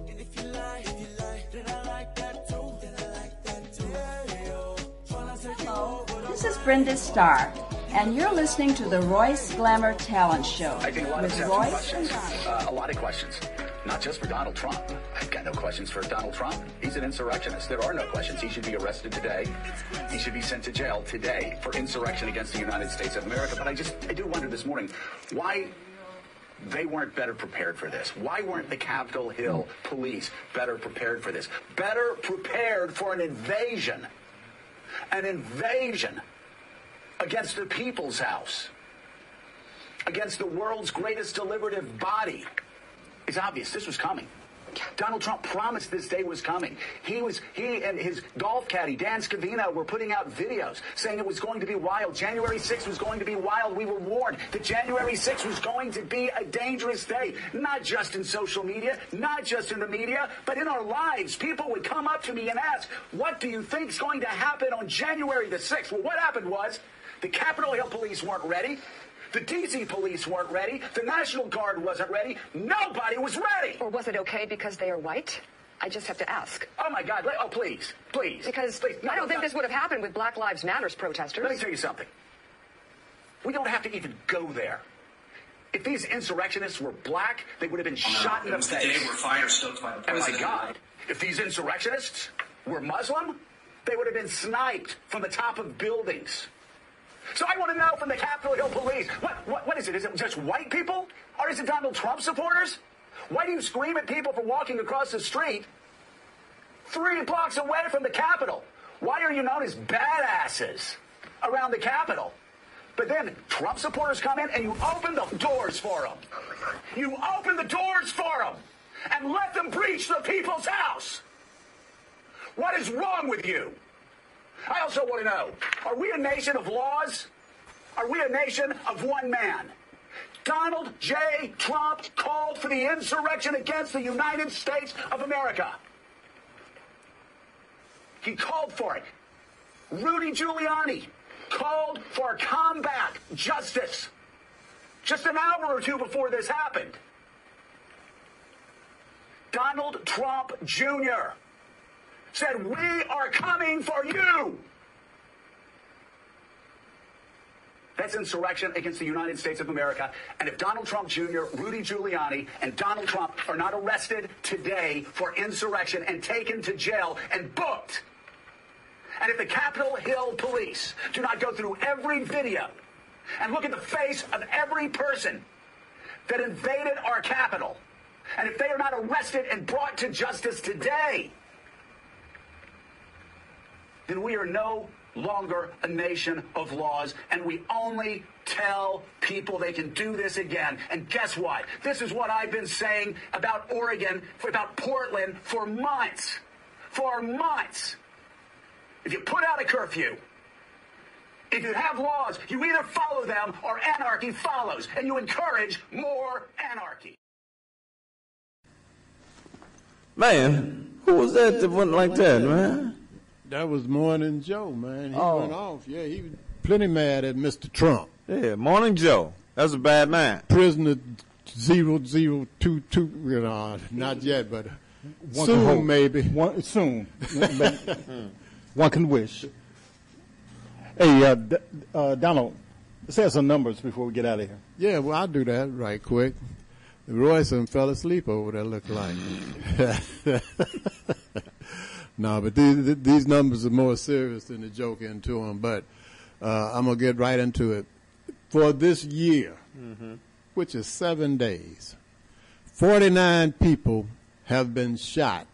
And if you lie, if you lie, then I like that too. Then I like that too. Hey, yo. Tryna take you over this is Brenda Starr, and you're listening to the Royce Glamour Talent Show I think a lot of with us have Royce questions. Uh, a lot of questions. Not just for Donald Trump. I've got no questions for Donald Trump. He's an insurrectionist. There are no questions. He should be arrested today. He should be sent to jail today for insurrection against the United States of America. But I just, I do wonder this morning why they weren't better prepared for this. Why weren't the Capitol Hill police better prepared for this? Better prepared for an invasion. An invasion against the people's house. Against the world's greatest deliberative body. It's obvious this was coming. Donald Trump promised this day was coming. He was he and his golf caddy Dan Scavino were putting out videos saying it was going to be wild. January 6th was going to be wild. We were warned that January 6th was going to be a dangerous day, not just in social media, not just in the media, but in our lives. People would come up to me and ask, "What do you think is going to happen on January the 6th?" Well, what happened was the Capitol Hill police weren't ready. The DC police weren't ready. The National Guard wasn't ready. Nobody was ready. Or was it okay because they are white? I just have to ask. Oh my God! Oh please, please. Because Please, no, I don't no, think no. this would have happened with Black Lives Matters protesters. Let me tell you something. We don't have to even go there. If these insurrectionists were black, they would have been shot in it the was the face. day where fire stoked by the And my. God, if these insurrectionists were Muslim, They would have been sniped from the top of buildings. So I want to know from the Capitol Hill police, what, what, what is it? Is it just white people? Or is it Donald Trump supporters? Why do you scream at people for walking across the street three blocks away from the Capitol? Why are you known as badasses around the Capitol? But then Trump supporters come in and you open the doors for them. You open the doors for them and let them breach the people's house. What is wrong with you? I also want to know, are we a nation of laws? Are we a nation of one man? Donald J. Trump called for the insurrection against the United States of America. He called for it. Rudy Giuliani called for combat justice just an hour or two before this happened. Donald Trump Jr. said, We are coming for you. That's insurrection against the United States of America. And if Donald Trump Jr., Rudy Giuliani, and Donald Trump are not arrested today for insurrection and taken to jail and booked, and if the Capitol Hill police do not go through every video and look at the face of every person that invaded our Capitol, and if they are not arrested and brought to justice today, then we are no longer a nation of laws, and we only tell people they can do this again. And guess what? This is what I've been saying about Oregon, about Portland for months. For months. If you put out a curfew, if you have laws, you either follow them or anarchy follows, and you encourage more anarchy. Man, who was that that went like that, man? That was Morning Joe, man. He Oh. went off. Yeah, he was plenty mad at Mr. Trump. Yeah, Morning Joe. That's a bad man. Prisoner zero zero two two. You know, not yet, but One can soon hope. maybe. One, soon. One can wish. Hey, uh, D- uh, Donald, let's some numbers before we get out of here. Yeah, well, I'll do that right quick. Royce and fell asleep over there, look like. no, but these, these numbers are more serious than the joke into them. But uh, I'm going to get right into it. For this year, which is seven days, 49 people have been shot.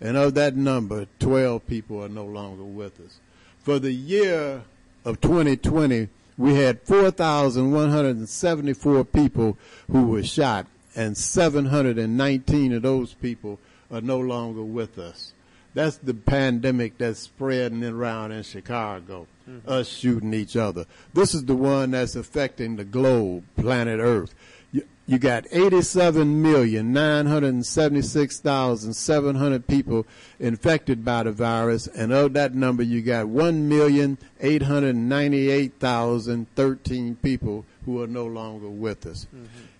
And of that number, 12 people are no longer with us. For the year of 2020, we had 4,174 people who were shot, and 719 of those people are no longer with us. That's the pandemic that's spreading around in Chicago, us shooting each other. This is the one that's affecting the globe, planet Earth. You, you got 87,976,700 people infected by the virus, and of that number, you got 1,898,013 people who are no longer with us.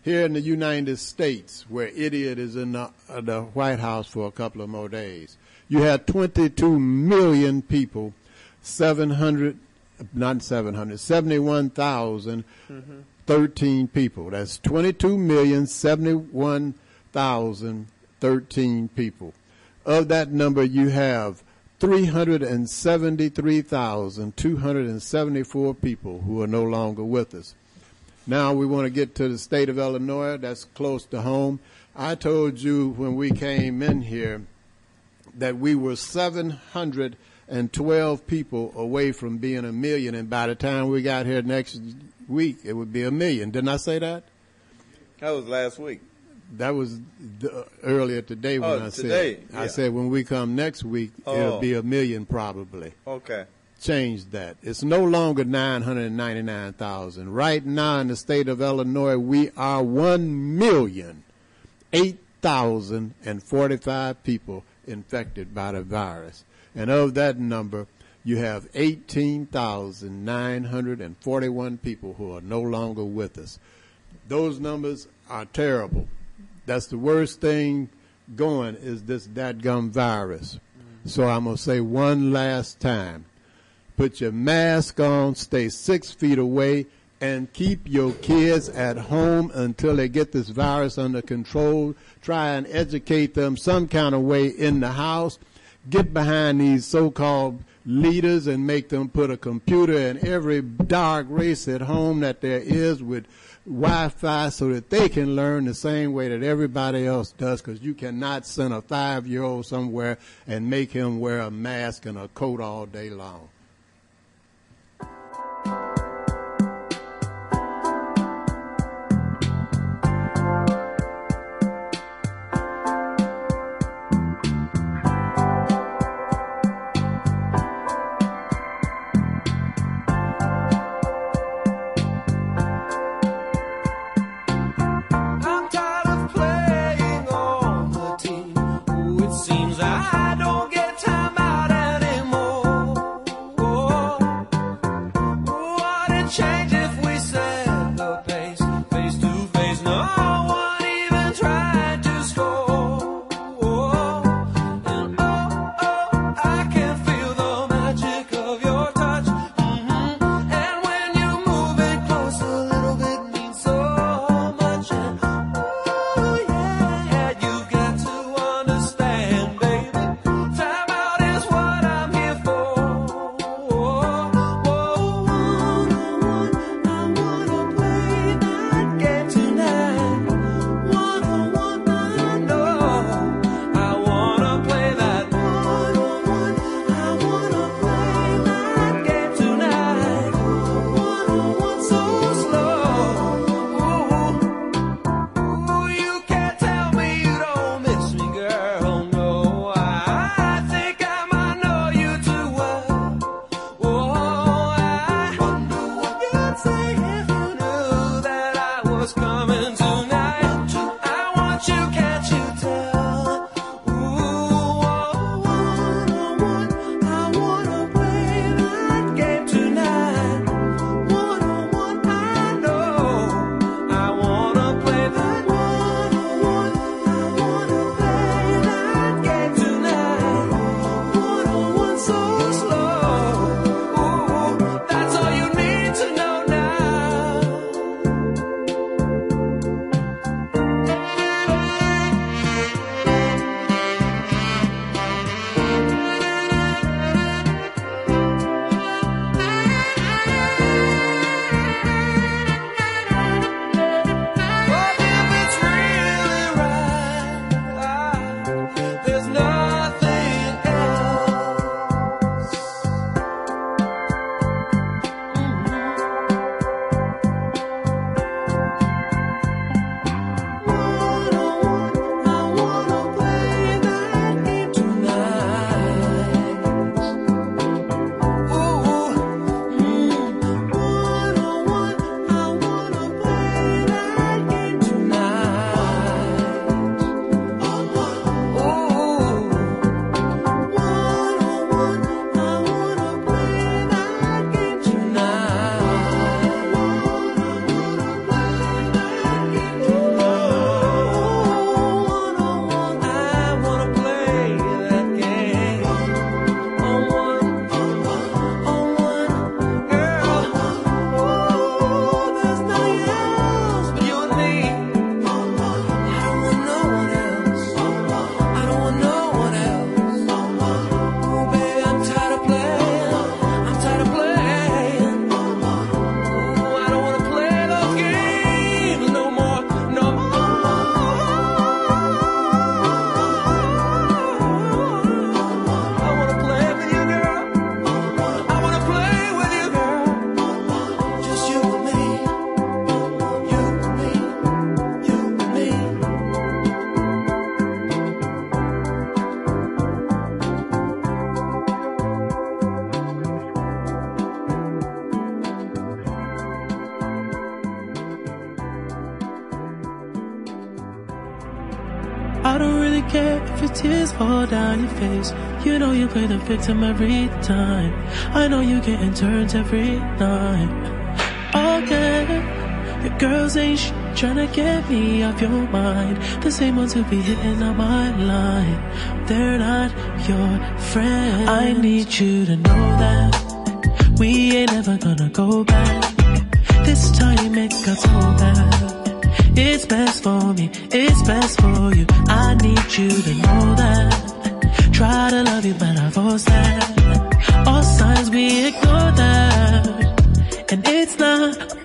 Here in the United States, where idiot is in the, uh, the White House for a couple of more days, you had 22 million people, 700, not 700, 71,000 13 people. That's 22 million 71,013 people. Of that number, you have 373,274 people who are no longer with us. Now we want to get to the state of Illinois. That's close to home. I told you when we came in here that we were 712 people away from being a million, and by the time we got here next week, it would be a million. Didn't I say that? That was last week. That was the, earlier today when Oh, I today, said. yeah. I said when we come next week, Oh. it'll be a million probably. Okay. Change that. It's no longer 999,000. Right now in the state of Illinois, we are 1 million 8,045 people infected by the virus. And of that number, you have 18,941 people who are no longer with us. Those numbers are terrible. That's the worst thing going is this dadgum virus. So I'm going to say one last time. Put your mask on, stay six feet away, and keep your kids at home until they get this virus under control. Try and educate them some kind of way in the house. get behind these so-called leaders and make them put a computer in every dark race at home that there is with Wi-Fi so that they can learn the same way that everybody else does because you cannot send a five-year-old somewhere and make him wear a mask and a coat all day long. The victim every time. I know you getting turns every night. Okay, your girls ain't sh- trying to get me off your mind. The same ones who be hitting on my line. They're not your friend. I need you to know that we ain't ever gonna go back. This time it got so bad. It's best for me, it's best for you. I need you to know that try to love you, but I force that. All signs we ignore that, and it's not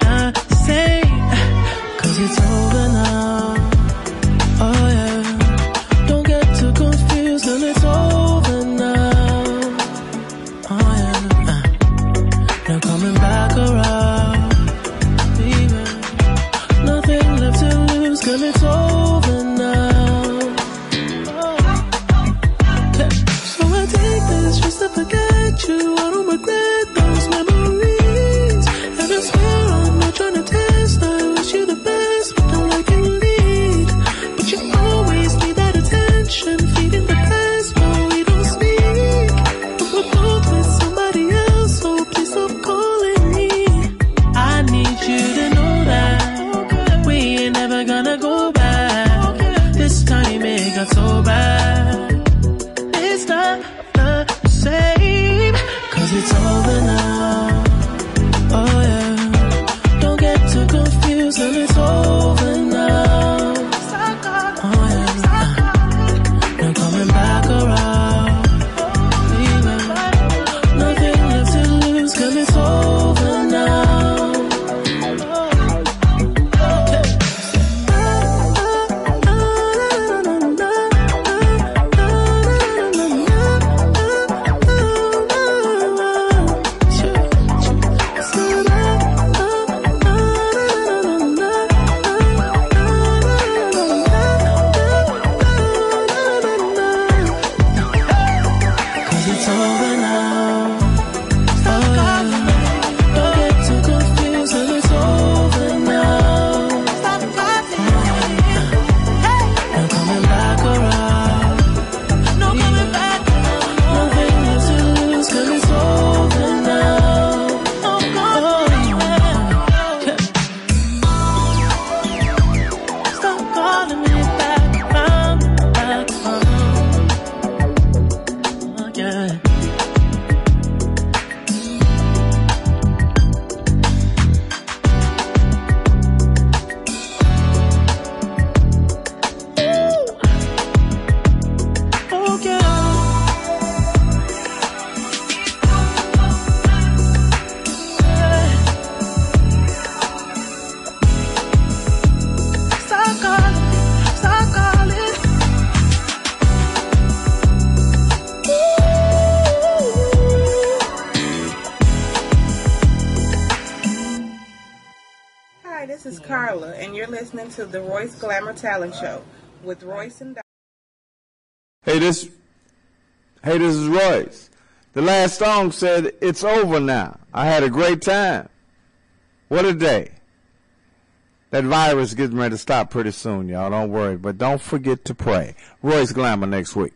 Carla, and you're listening to the Royce Glamour Talent Show with Royce and. Hey, this. Hey, this is Royce. The last song said, "It's over now." I had a great time. What a day. That virus getting ready to stop pretty soon, y'all. Don't worry, but don't forget to pray. Royce Glamour next week.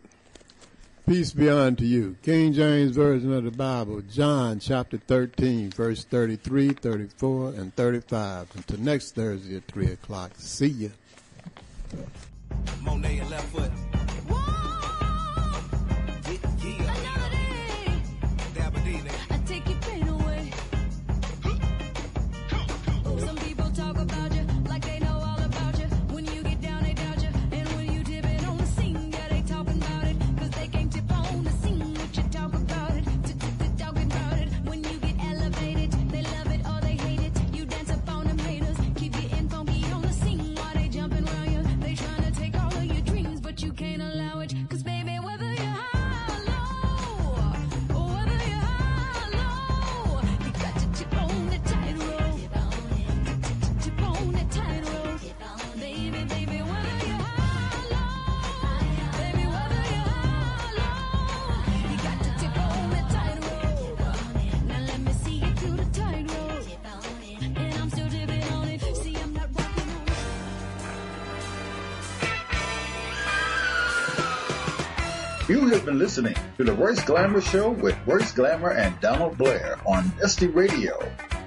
Peace be unto you. King James Version of the Bible, John chapter 13, verse 33, 34, and 35. Until next Thursday at 3 o'clock. See ya. Monet and left foot. Whoa! Yeah. You have been listening to The Royce Glamour Show with Royce Glamour and Donald Blair on Dusty Radio,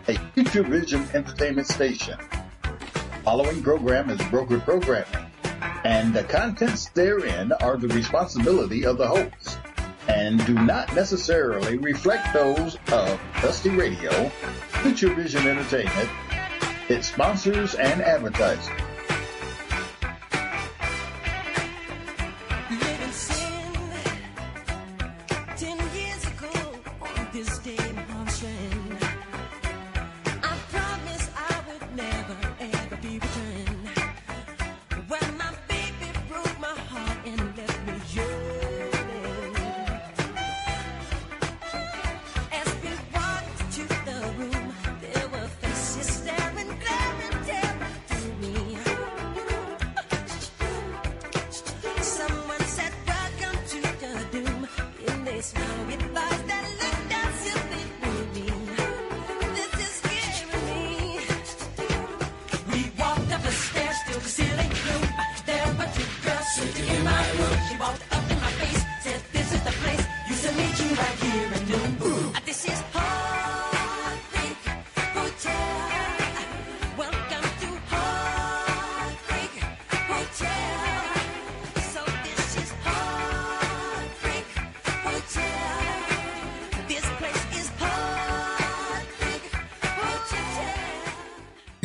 a Future Vision entertainment station. The following program is brokered programming, and the contents therein are the responsibility of the host and do not necessarily reflect those of Dusty Radio, Future Vision Entertainment, its sponsors and advertisers.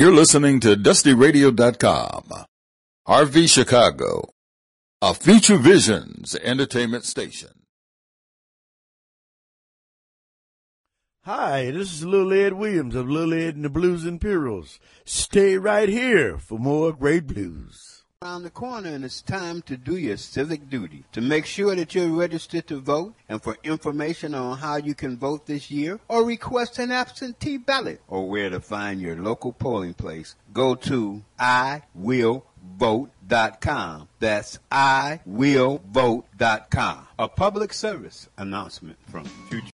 You're listening to DustyRadio.com. RV Chicago, a Future Visions entertainment station. Hi, this is Lil Ed Williams of Lil Ed and the Blues Imperials. Stay right here for more great blues. Around the corner, and it's time to do your civic duty. To make sure that you're registered to vote, and for information on how you can vote this year, or request an absentee ballot, or where to find your local polling place, go to iwillvote.com. That's iwillvote.com. A public service announcement from Future.